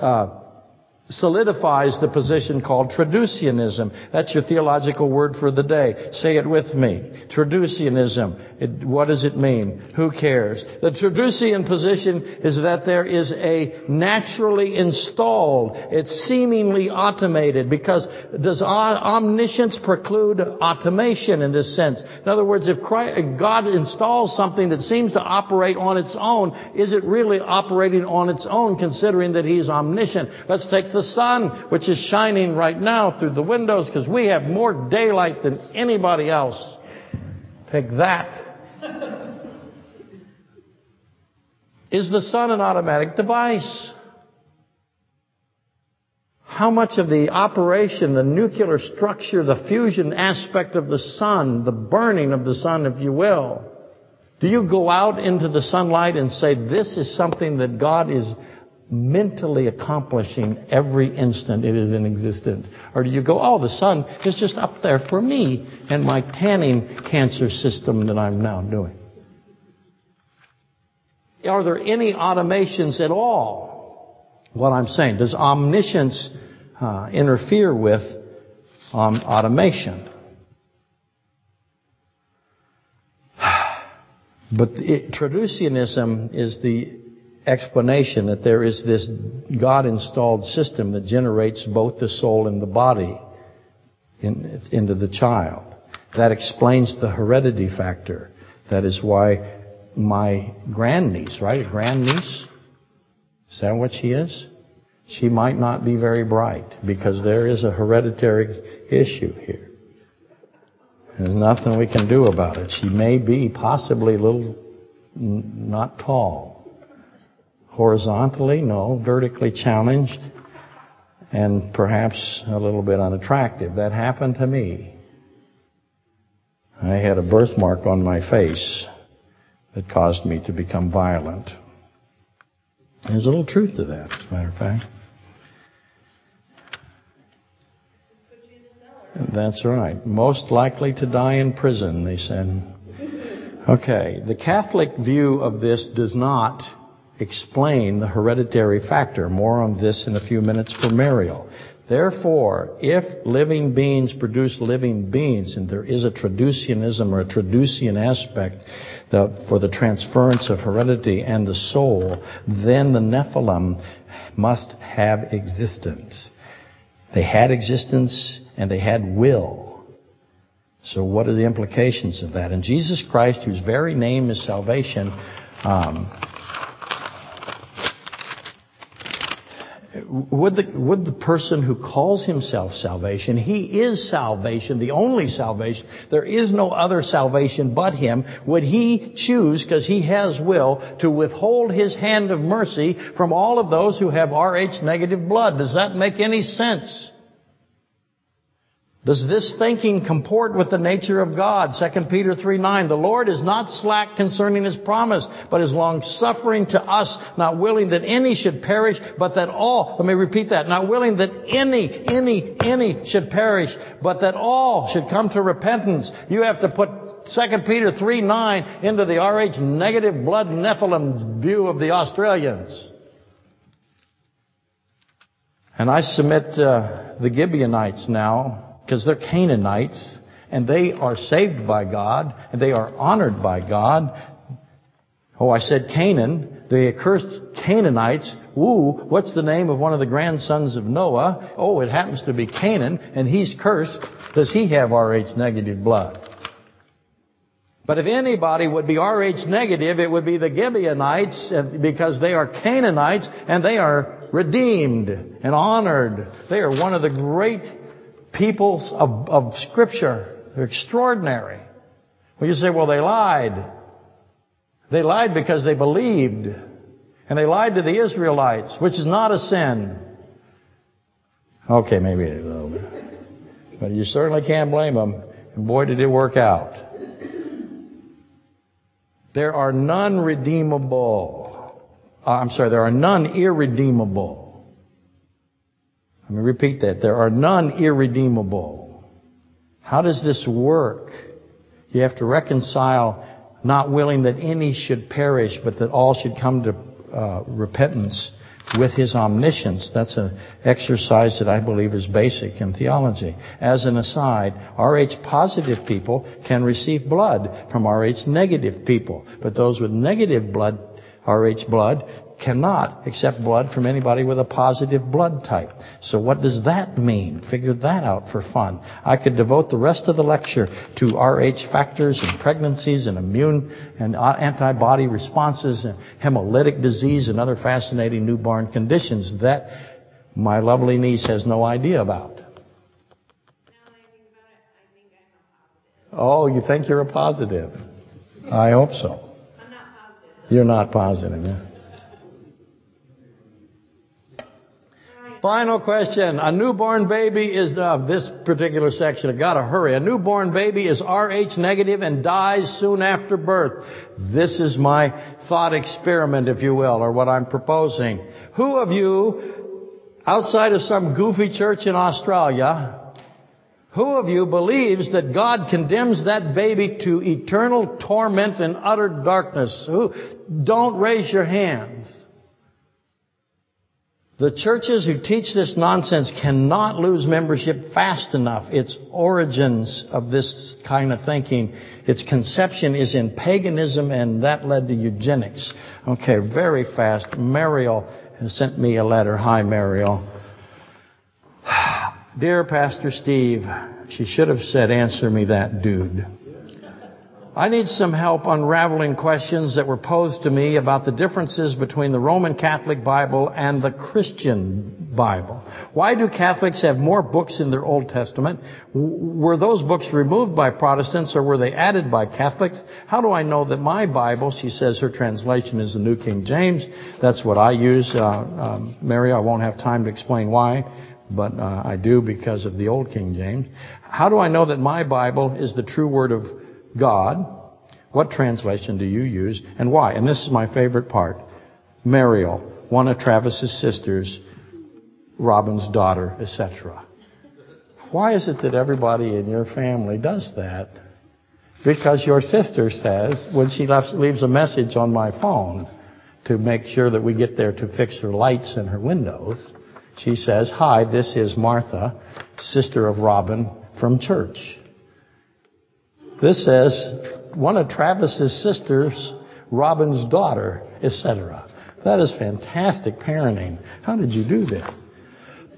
uh, solidifies the position called traducianism. That's your theological word for the day. Say it with me. Traducianism. It, what does it mean? Who cares? The traducian position is that there is a naturally installed, it's seemingly automated because does omniscience preclude automation in this sense? In other words, if Christ, God installs something that seems to operate on its own, is it really operating on its own considering that He's omniscient? Let's take the the sun, which is shining right now through the windows because we have more daylight than anybody else. Take that. Is the sun an automatic device? How much of the operation, the nuclear structure, the fusion aspect of the sun, the burning of the sun, if you will, do you go out into the sunlight and say, this is something that God is mentally accomplishing every instant it is in existence? Or do you go, oh, the sun is just up there for me and my tanning cancer system that I'm now doing? Are there any automations at all? What I'm saying, does omniscience uh, interfere with um, automation? But it, traducianism is the explanation that there is this God installed system that generates both the soul and the body in, into the child. That explains the heredity factor. That is why my grandniece, right? Grandniece? Is that what she is? She might not be very bright because there is a hereditary issue here. There's nothing we can do about it. She may be possibly a little not tall. Horizontally, no. Vertically challenged and perhaps a little bit unattractive. That happened to me. I had a birthmark on my face that caused me to become violent. There's a little truth to that, as a matter of fact. That's right. Most likely to die in prison, they said. Okay. The Catholic view of this does not explain the hereditary factor. More on this in a few minutes for Mariel. Therefore, if living beings produce living beings, and there is a traducianism or a traducian aspect the, for the transference of heredity and the soul, then the Nephilim must have existence. They had existence and they had will. So what are the implications of that? And Jesus Christ, whose very name is salvation, um, would the, would the person who calls himself salvation, he is salvation, the only salvation, there is no other salvation but him, would he choose, because he has will, to withhold his hand of mercy from all of those who have Rh negative blood? Does that make any sense? Does this thinking comport with the nature of God? 2 Peter 3 9. The Lord is not slack concerning His promise, but is long suffering to us, not willing that any should perish, but that all, let me repeat that, not willing that any, any, any should perish, but that all should come to repentance. You have to put 2 Peter 3 9 into the RH negative blood Nephilim view of the Australians. And I submit uh, the Gibeonites now because they're Canaanites and they are saved by God and they are honored by God. Oh, I said Canaan. The accursed Canaanites. Ooh, what's the name of one of the grandsons of Noah? Oh, it happens to be Canaan and he's cursed. Does he have RH negative blood? But if anybody would be RH negative, it would be the Gibeonites because they are Canaanites and they are redeemed and honored. They are one of the great peoples of, of Scripture. They're extraordinary. Well, you say, well, they lied. They lied because they believed. And they lied to the Israelites, which is not a sin. Okay, maybe a little bit. But you certainly can't blame them. And boy, did it work out. There are none redeemable. Uh, I'm sorry, there are none irredeemable. Let me repeat that. There are none irredeemable. How does this work? You have to reconcile not willing that any should perish, but that all should come to uh, repentance with his omniscience. That's an exercise that I believe is basic in theology. As an aside, RH positive people can receive blood from RH negative people. But those with negative blood, RH blood, cannot accept blood from anybody with a positive blood type. So what does that mean? Figure that out for fun. I could devote the rest of the lecture to RH factors and pregnancies and immune and uh, antibody responses and hemolytic disease and other fascinating newborn conditions that my lovely niece has no idea about. Oh, you think you're a positive? I hope so. You're not positive. Yeah? Final question. A newborn baby is, uh, this particular section, I gotta hurry. A newborn baby is Rh negative and dies soon after birth. This is my thought experiment, if you will, or what I'm proposing. Who of you, outside of some goofy church in Australia, who of you believes that God condemns that baby to eternal torment and utter darkness? Who? Don't raise your hands. The churches who teach this nonsense cannot lose membership fast enough. Its origins of this kind of thinking, its conception is in paganism and that led to eugenics. Okay, very fast. Mariel has sent me a letter. Hi, Mariel. Dear Pastor Steve, she should have said, answer me that dude. I need some help unraveling questions that were posed to me about the differences between the Roman Catholic Bible and the Christian Bible. Why do Catholics have more books in their Old Testament? Were those books removed by Protestants or were they added by Catholics? How do I know that my Bible, she says her translation is the New King James. That's what I use. Uh, um, Mary, I won't have time to explain why, but uh, I do because of the Old King James. How do I know that my Bible is the true Word of God. What translation do you use and why? And this is my favorite part. Mariel, one of Travis's sisters, Robin's daughter, etc. Why is it that everybody in your family does that? Because your sister says, when she leaves a message on my phone to make sure that we get there to fix her lights and her windows, she says, Hi, this is Martha, sister of Robin from church. This says one of Travis's sisters, Robin's daughter, etc. That is fantastic parenting. How did you do this?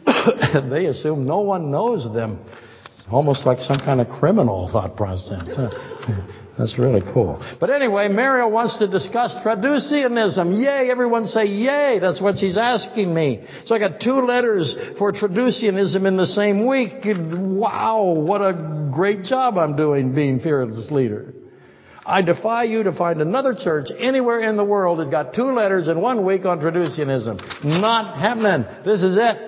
they assume no one knows them. It's almost like some kind of criminal thought process. That's really cool. But anyway, Mariel wants to discuss traducianism. Yay! Everyone say yay! That's what she's asking me. So I got two letters for traducianism in the same week. Wow! What a great job I'm doing being fearless leader. I defy you to find another church anywhere in the world that got two letters in one week on traducianism. Not happening. This is it.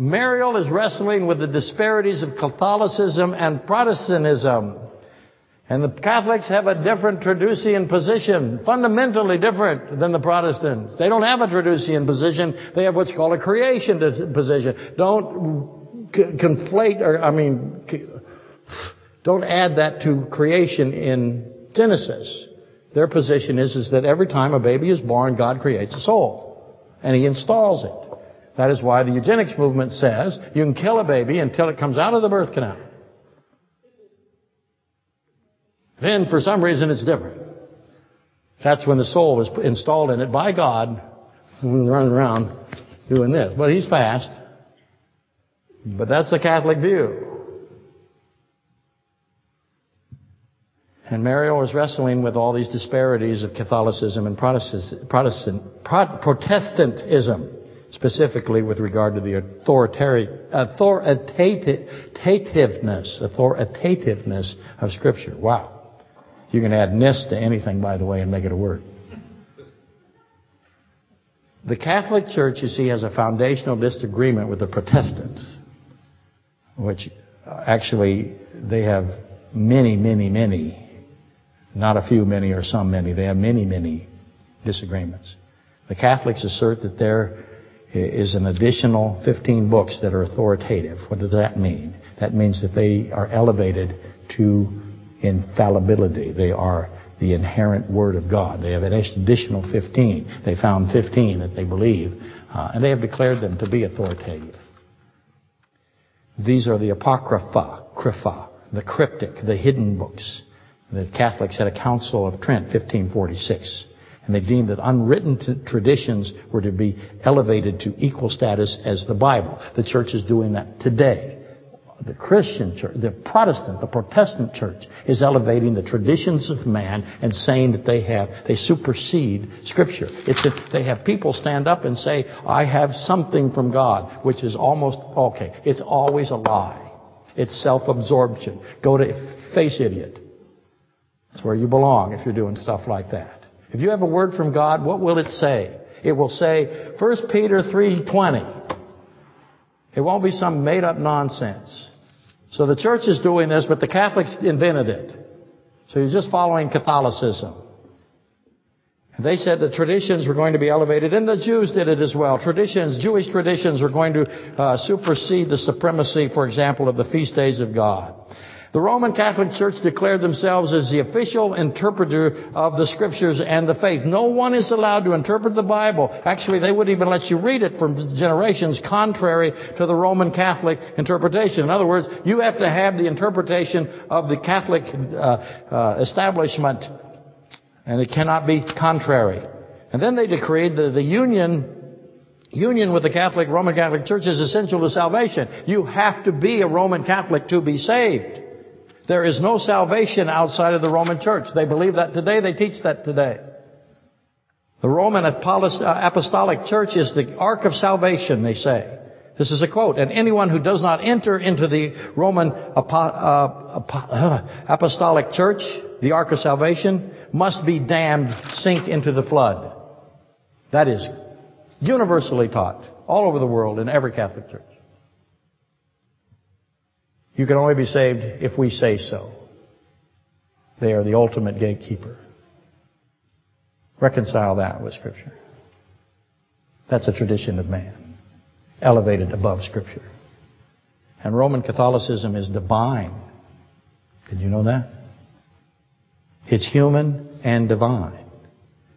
Mariel is wrestling with the disparities of Catholicism and Protestantism. And the Catholics have a different Traducian position, fundamentally different than the Protestants. They don't have a Traducian position. They have what's called a creation position. Don't conflate, or I mean, don't add that to creation in Genesis. Their position is, is that every time a baby is born, God creates a soul. And He installs it. That is why the eugenics movement says you can kill a baby until it comes out of the birth canal. Then, for some reason, it's different. That's when the soul was installed in it by God, running around doing this. But he's fast. But that's the Catholic view. And Mariel was wrestling with all these disparities of Catholicism and Protestant, Protestantism, specifically with regard to the authoritativeness, authoritativeness of Scripture. Wow. You can add "ness" to anything, by the way, and make it a word. The Catholic Church, you see, has a foundational disagreement with the Protestants, which uh, actually they have many, many, many, not a few, many, or some many. They have many, many disagreements. The Catholics assert that there is an additional 15 books that are authoritative. What does that mean? That means that they are elevated to infallibility. They are the inherent Word of God. They have an additional 15. They found 15 that they believe Uh, and they have declared them to be authoritative. These are the Apocrypha, the cryptic, the hidden books. The Catholics had a Council of Trent, 1546. And they deemed that unwritten t- traditions were to be elevated to equal status as the Bible. The church is doing that today. The Christian church, the Protestant, the Protestant church is elevating the traditions of man and saying that they have, they supersede Scripture. It's that they have people stand up and say, I have something from God, which is almost, okay, it's always a lie. It's self-absorption. Go to Face Idiot. That's where you belong if you're doing stuff like that. If you have a word from God, what will it say? It will say, 1 Peter 3.20. It won't be some made up nonsense. So the church is doing this, but the Catholics invented it. So you're just following Catholicism. And they said the traditions were going to be elevated, and the Jews did it as well. Traditions, Jewish traditions were going to uh, supersede the supremacy, for example, of the feast days of God. The Roman Catholic Church declared themselves as the official interpreter of the scriptures and the faith. No one is allowed to interpret the Bible. Actually, they wouldn't even let you read it for generations contrary to the Roman Catholic interpretation. In other words, you have to have the interpretation of the Catholic uh, uh, establishment and it cannot be contrary. And then they decreed that the union Union with the Catholic, Roman Catholic Church is essential to salvation. You have to be a Roman Catholic to be saved. There is no salvation outside of the Roman Church. They believe that today. They teach that today. The Roman uh, Apostolic Church is the ark of salvation, they say. This is a quote. And anyone who does not enter into the Roman uh, uh, Apostolic Church, the ark of salvation, must be damned, sink into the flood. That is universally taught all over the world in every Catholic church. You can only be saved if we say so. They are the ultimate gatekeeper. Reconcile that with Scripture. That's a tradition of man, elevated above Scripture. And Roman Catholicism is divine. Did you know that? It's human and divine.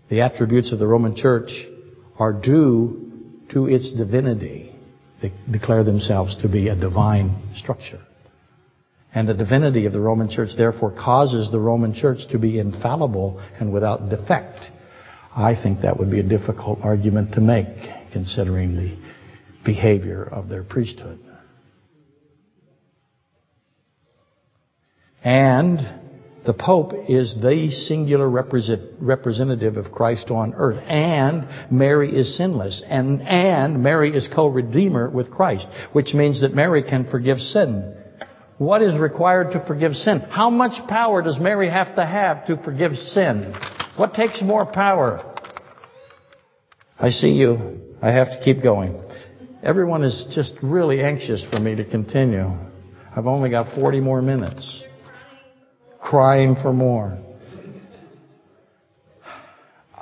The attributes of the Roman Church are due to its divinity. They declare themselves to be a divine structure. And the divinity of the Roman Church therefore causes the Roman Church to be infallible and without defect. I think that would be a difficult argument to make considering the behavior of their priesthood. And the Pope is the singular representative of Christ on earth. And Mary is sinless. And, and Mary is co-redeemer with Christ. Which means that Mary can forgive sin. What is required to forgive sin? How much power does Mary have to have to forgive sin? What takes more power? I see you. I have to keep going. Everyone is just really anxious for me to continue. I've only got 40 more minutes. Crying for more.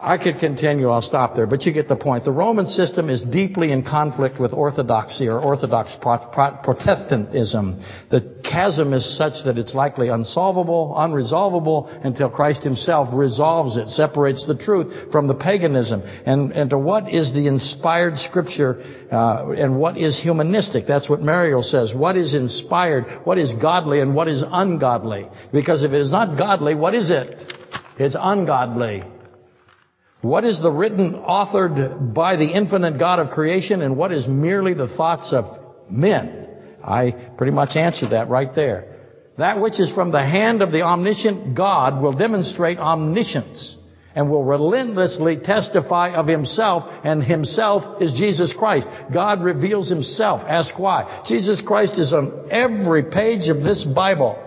I could continue, I'll stop there, but you get the point. The Roman system is deeply in conflict with orthodoxy or orthodox Protestantism. The chasm is such that it's likely unsolvable, unresolvable, until Christ himself resolves it, separates the truth from the paganism. And, and to what is the inspired scripture uh, and what is humanistic? That's what Mariel says. What is inspired? What is godly and what is ungodly? Because if it is not godly, what is it? It's ungodly. What is the written, authored by the infinite God of creation and what is merely the thoughts of men? I pretty much answered that right there. That which is from the hand of the omniscient God will demonstrate omniscience and will relentlessly testify of himself and himself is Jesus Christ. God reveals himself. Ask why. Jesus Christ is on every page of this Bible.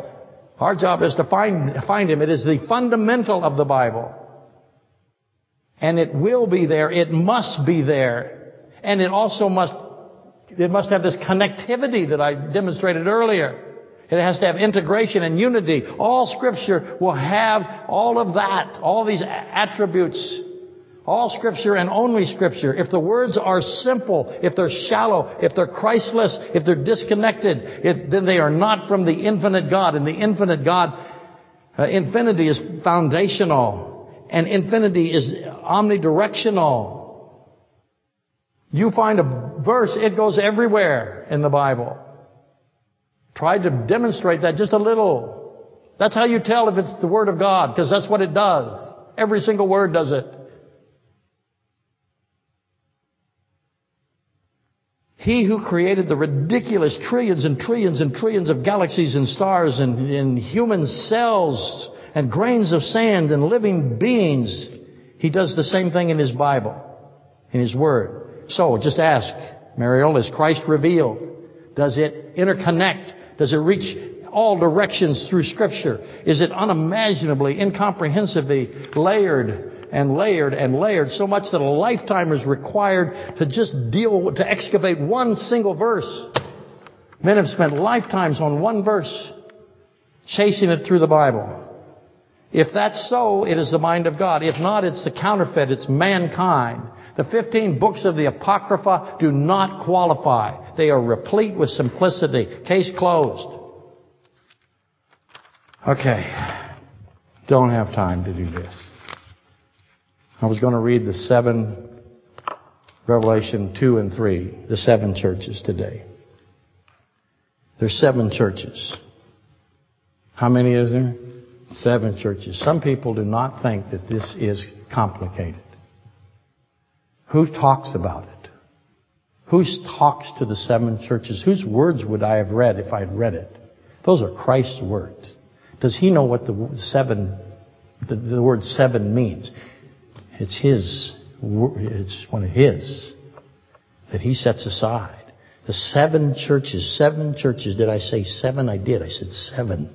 Our job is to find, find him. It is the fundamental of the Bible. And it will be there. It must be there. And it also must, it must have this connectivity that I demonstrated earlier. It has to have integration and unity. All scripture will have all of that, all these attributes. All scripture and only scripture. If the words are simple, if they're shallow, if they're Christless, if they're disconnected, it, then they are not from the infinite God. And the infinite God, uh, infinity is foundational. And infinity is omnidirectional. You find a verse, it goes everywhere in the Bible. Try to demonstrate that just a little. That's how you tell if it's the Word of God, because that's what it does. Every single word does it. He who created the ridiculous trillions and trillions and trillions of galaxies and stars and, and human cells and grains of sand and living beings, he does the same thing in his Bible, in his Word. So, just ask, Mariel, is Christ revealed? Does it interconnect? Does it reach all directions through Scripture? Is it unimaginably, incomprehensibly layered and layered and layered so much that a lifetime is required to just deal, to excavate one single verse. Men have spent lifetimes on one verse, chasing it through the Bible. If that's so, it is the mind of God. If not, it's the counterfeit. It's mankind. The 15 books of the Apocrypha do not qualify. They are replete with simplicity. Case closed. Okay. Don't have time to do this. I was going to read the seven, Revelation 2 and 3, the seven churches today. There's seven churches. How many is there? Seven churches. Some people do not think that this is complicated. Who talks about it? Who talks to the seven churches? Whose words would I have read if I had read it? Those are Christ's words. Does he know what the seven, the, the word seven means? It's His, it's one of His that He sets aside. The seven churches, seven churches, did I say seven? I did. I said seven.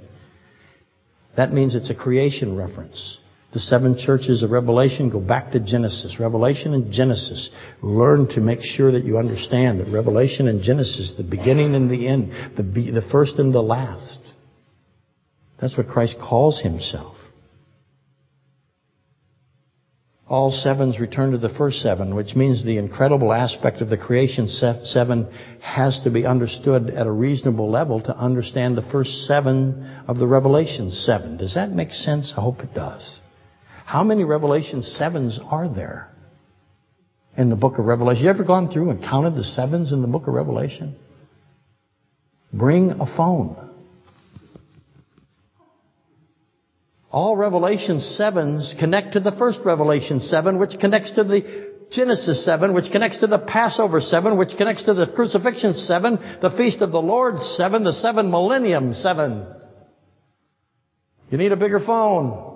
That means it's a creation reference. The seven churches of Revelation go back to Genesis. Revelation and Genesis. Learn to make sure that you understand that Revelation and Genesis, the beginning and the end, the, the first and the last. That's what Christ calls himself all sevens return to the first seven, which means the incredible aspect of the creation seven has to be understood at a reasonable level to understand the first seven of the Revelation seven. Does that make sense? I hope it does. How many Revelation sevens are there in the book of Revelation? You ever gone through and counted the sevens in the book of Revelation? Bring a phone. All Revelation 7s connect to the first Revelation 7, which connects to the Genesis 7, which connects to the Passover 7, which connects to the Crucifixion 7, the Feast of the Lord 7, the 7 Millennium 7. You need a bigger phone.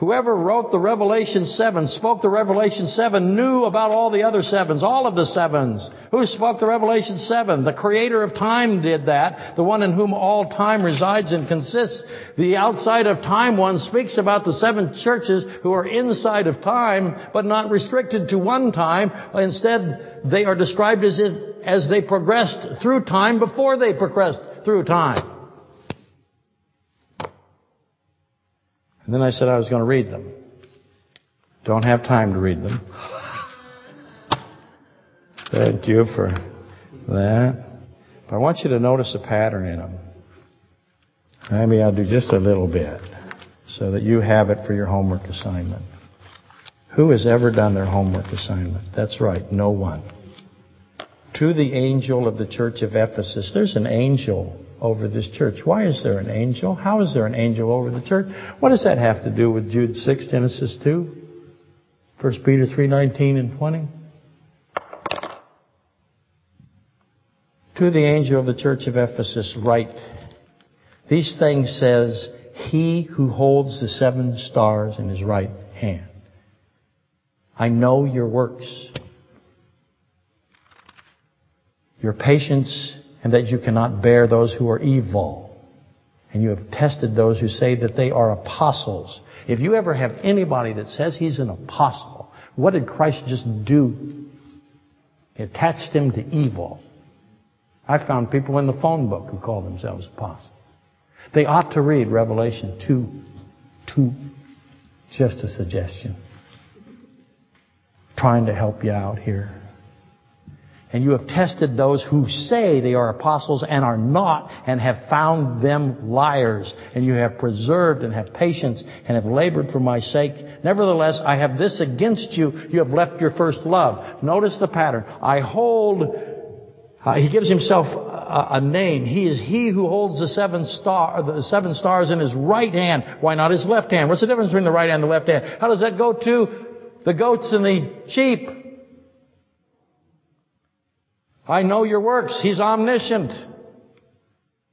Whoever wrote the Revelation 7, spoke the Revelation 7, knew about all the other sevens, all of the sevens. Who spoke the Revelation 7? The creator of time did that, the one in whom all time resides and consists. The outside of time one speaks about the seven churches who are inside of time, but not restricted to one time. Instead, they are described as if, as they progressed through time before they progressed through time. And then I said I was going to read them. Don't have time to read them. Thank you for that. But I want you to notice a pattern in them. Maybe I'll do just a little bit so that you have it for your homework assignment. Who has ever done their homework assignment? That's right, no one. To the angel of the church of Ephesus, there's an angel over this church. Why is there an angel? How is there an angel over the church? What does that have to do with Jude 6, Genesis 2, 1 Peter 3, 19 and 20? To the angel of the church of Ephesus write, these things says, he who holds the seven stars in his right hand. I know your works, your patience and that you cannot bear those who are evil. And you have tested those who say that they are apostles. If you ever have anybody that says he's an apostle, what did Christ just do? He attached him to evil. I found people in the phone book who call themselves apostles. They ought to read Revelation 2, 2. Just a suggestion. Trying to help you out here. And you have tested those who say they are apostles and are not and have found them liars. And you have preserved and have patience and have labored for my sake. Nevertheless, I have this against you. You have left your first love. Notice the pattern. I hold, uh, he gives himself a, a, name. He is he who holds the seven star, the seven stars in his right hand. Why not his left hand? What's the difference between the right hand and the left hand? How does that go to the goats and the sheep? I know your works. He's omniscient.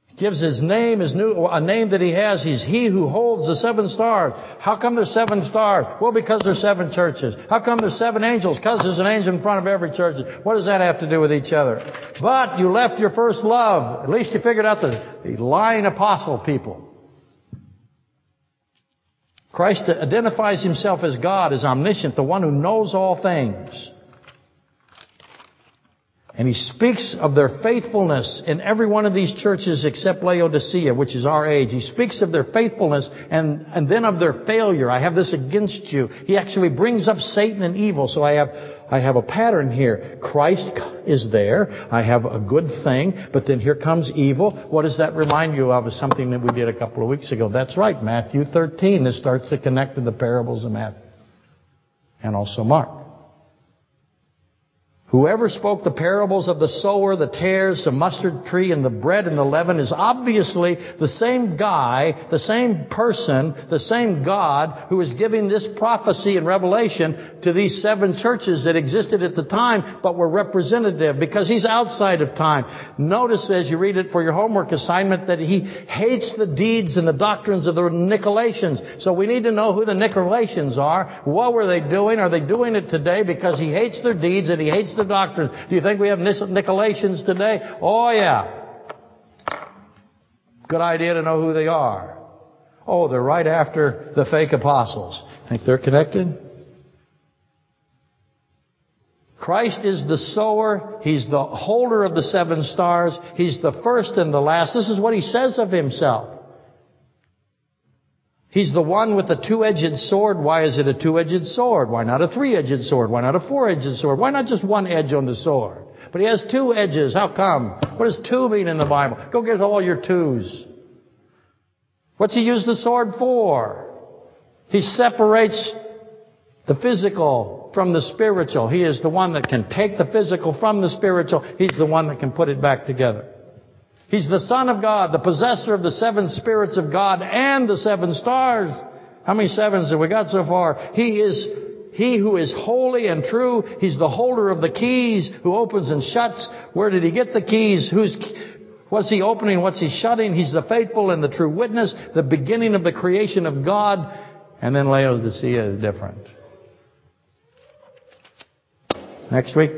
He gives his name, his new, a name that he has. He's he who holds the seven stars. How come there's seven stars? Well, because there's seven churches. How come there's seven angels? Because there's an angel in front of every church. What does that have to do with each other? But you left your first love. At least you figured out the, the lying apostle people. Christ identifies himself as God, as omniscient, the one who knows all things. And he speaks of their faithfulness in every one of these churches except Laodicea, which is our age. He speaks of their faithfulness and, and then of their failure. I have this against you. He actually brings up Satan and evil. So I have, I have a pattern here. Christ is there. I have a good thing, but then here comes evil. What does that remind you of? Is something that we did a couple of weeks ago. That's right, Matthew 13. This starts to connect to the parables of Matthew and also Mark. Whoever spoke the parables of the sower, the tares, the mustard tree, and the bread and the leaven is obviously the same guy, the same person, the same God who is giving this prophecy and revelation to these seven churches that existed at the time but were representative because he's outside of time. Notice as you read it for your homework assignment that he hates the deeds and the doctrines of the Nicolaitans. So we need to know who the Nicolaitans are. What were they doing? Are they doing it today because he hates their deeds and he hates doctrines. Do you think we have Nicolaitans today? Oh yeah. Good idea to know who they are. Oh, they're right after the fake apostles. Think they're connected? Christ is the sower. He's the holder of the seven stars. He's the first and the last. This is what he says of himself. He's the one with the two-edged sword. Why is it a two-edged sword? Why not a three-edged sword? Why not a four-edged sword? Why not just one edge on the sword? But he has two edges. How come? What does two mean in the Bible? Go get all your twos. What's he use the sword for? He separates the physical from the spiritual. He is the one that can take the physical from the spiritual. He's the one that can put it back together. He's the Son of God, the possessor of the seven spirits of God and the seven stars. How many sevens have we got so far? He is he who is holy and true. He's the holder of the keys who opens and shuts. Where did he get the keys? Who's, what's he opening? What's he shutting? He's the faithful and the true witness, the beginning of the creation of God. And then Laodicea is different. Next week,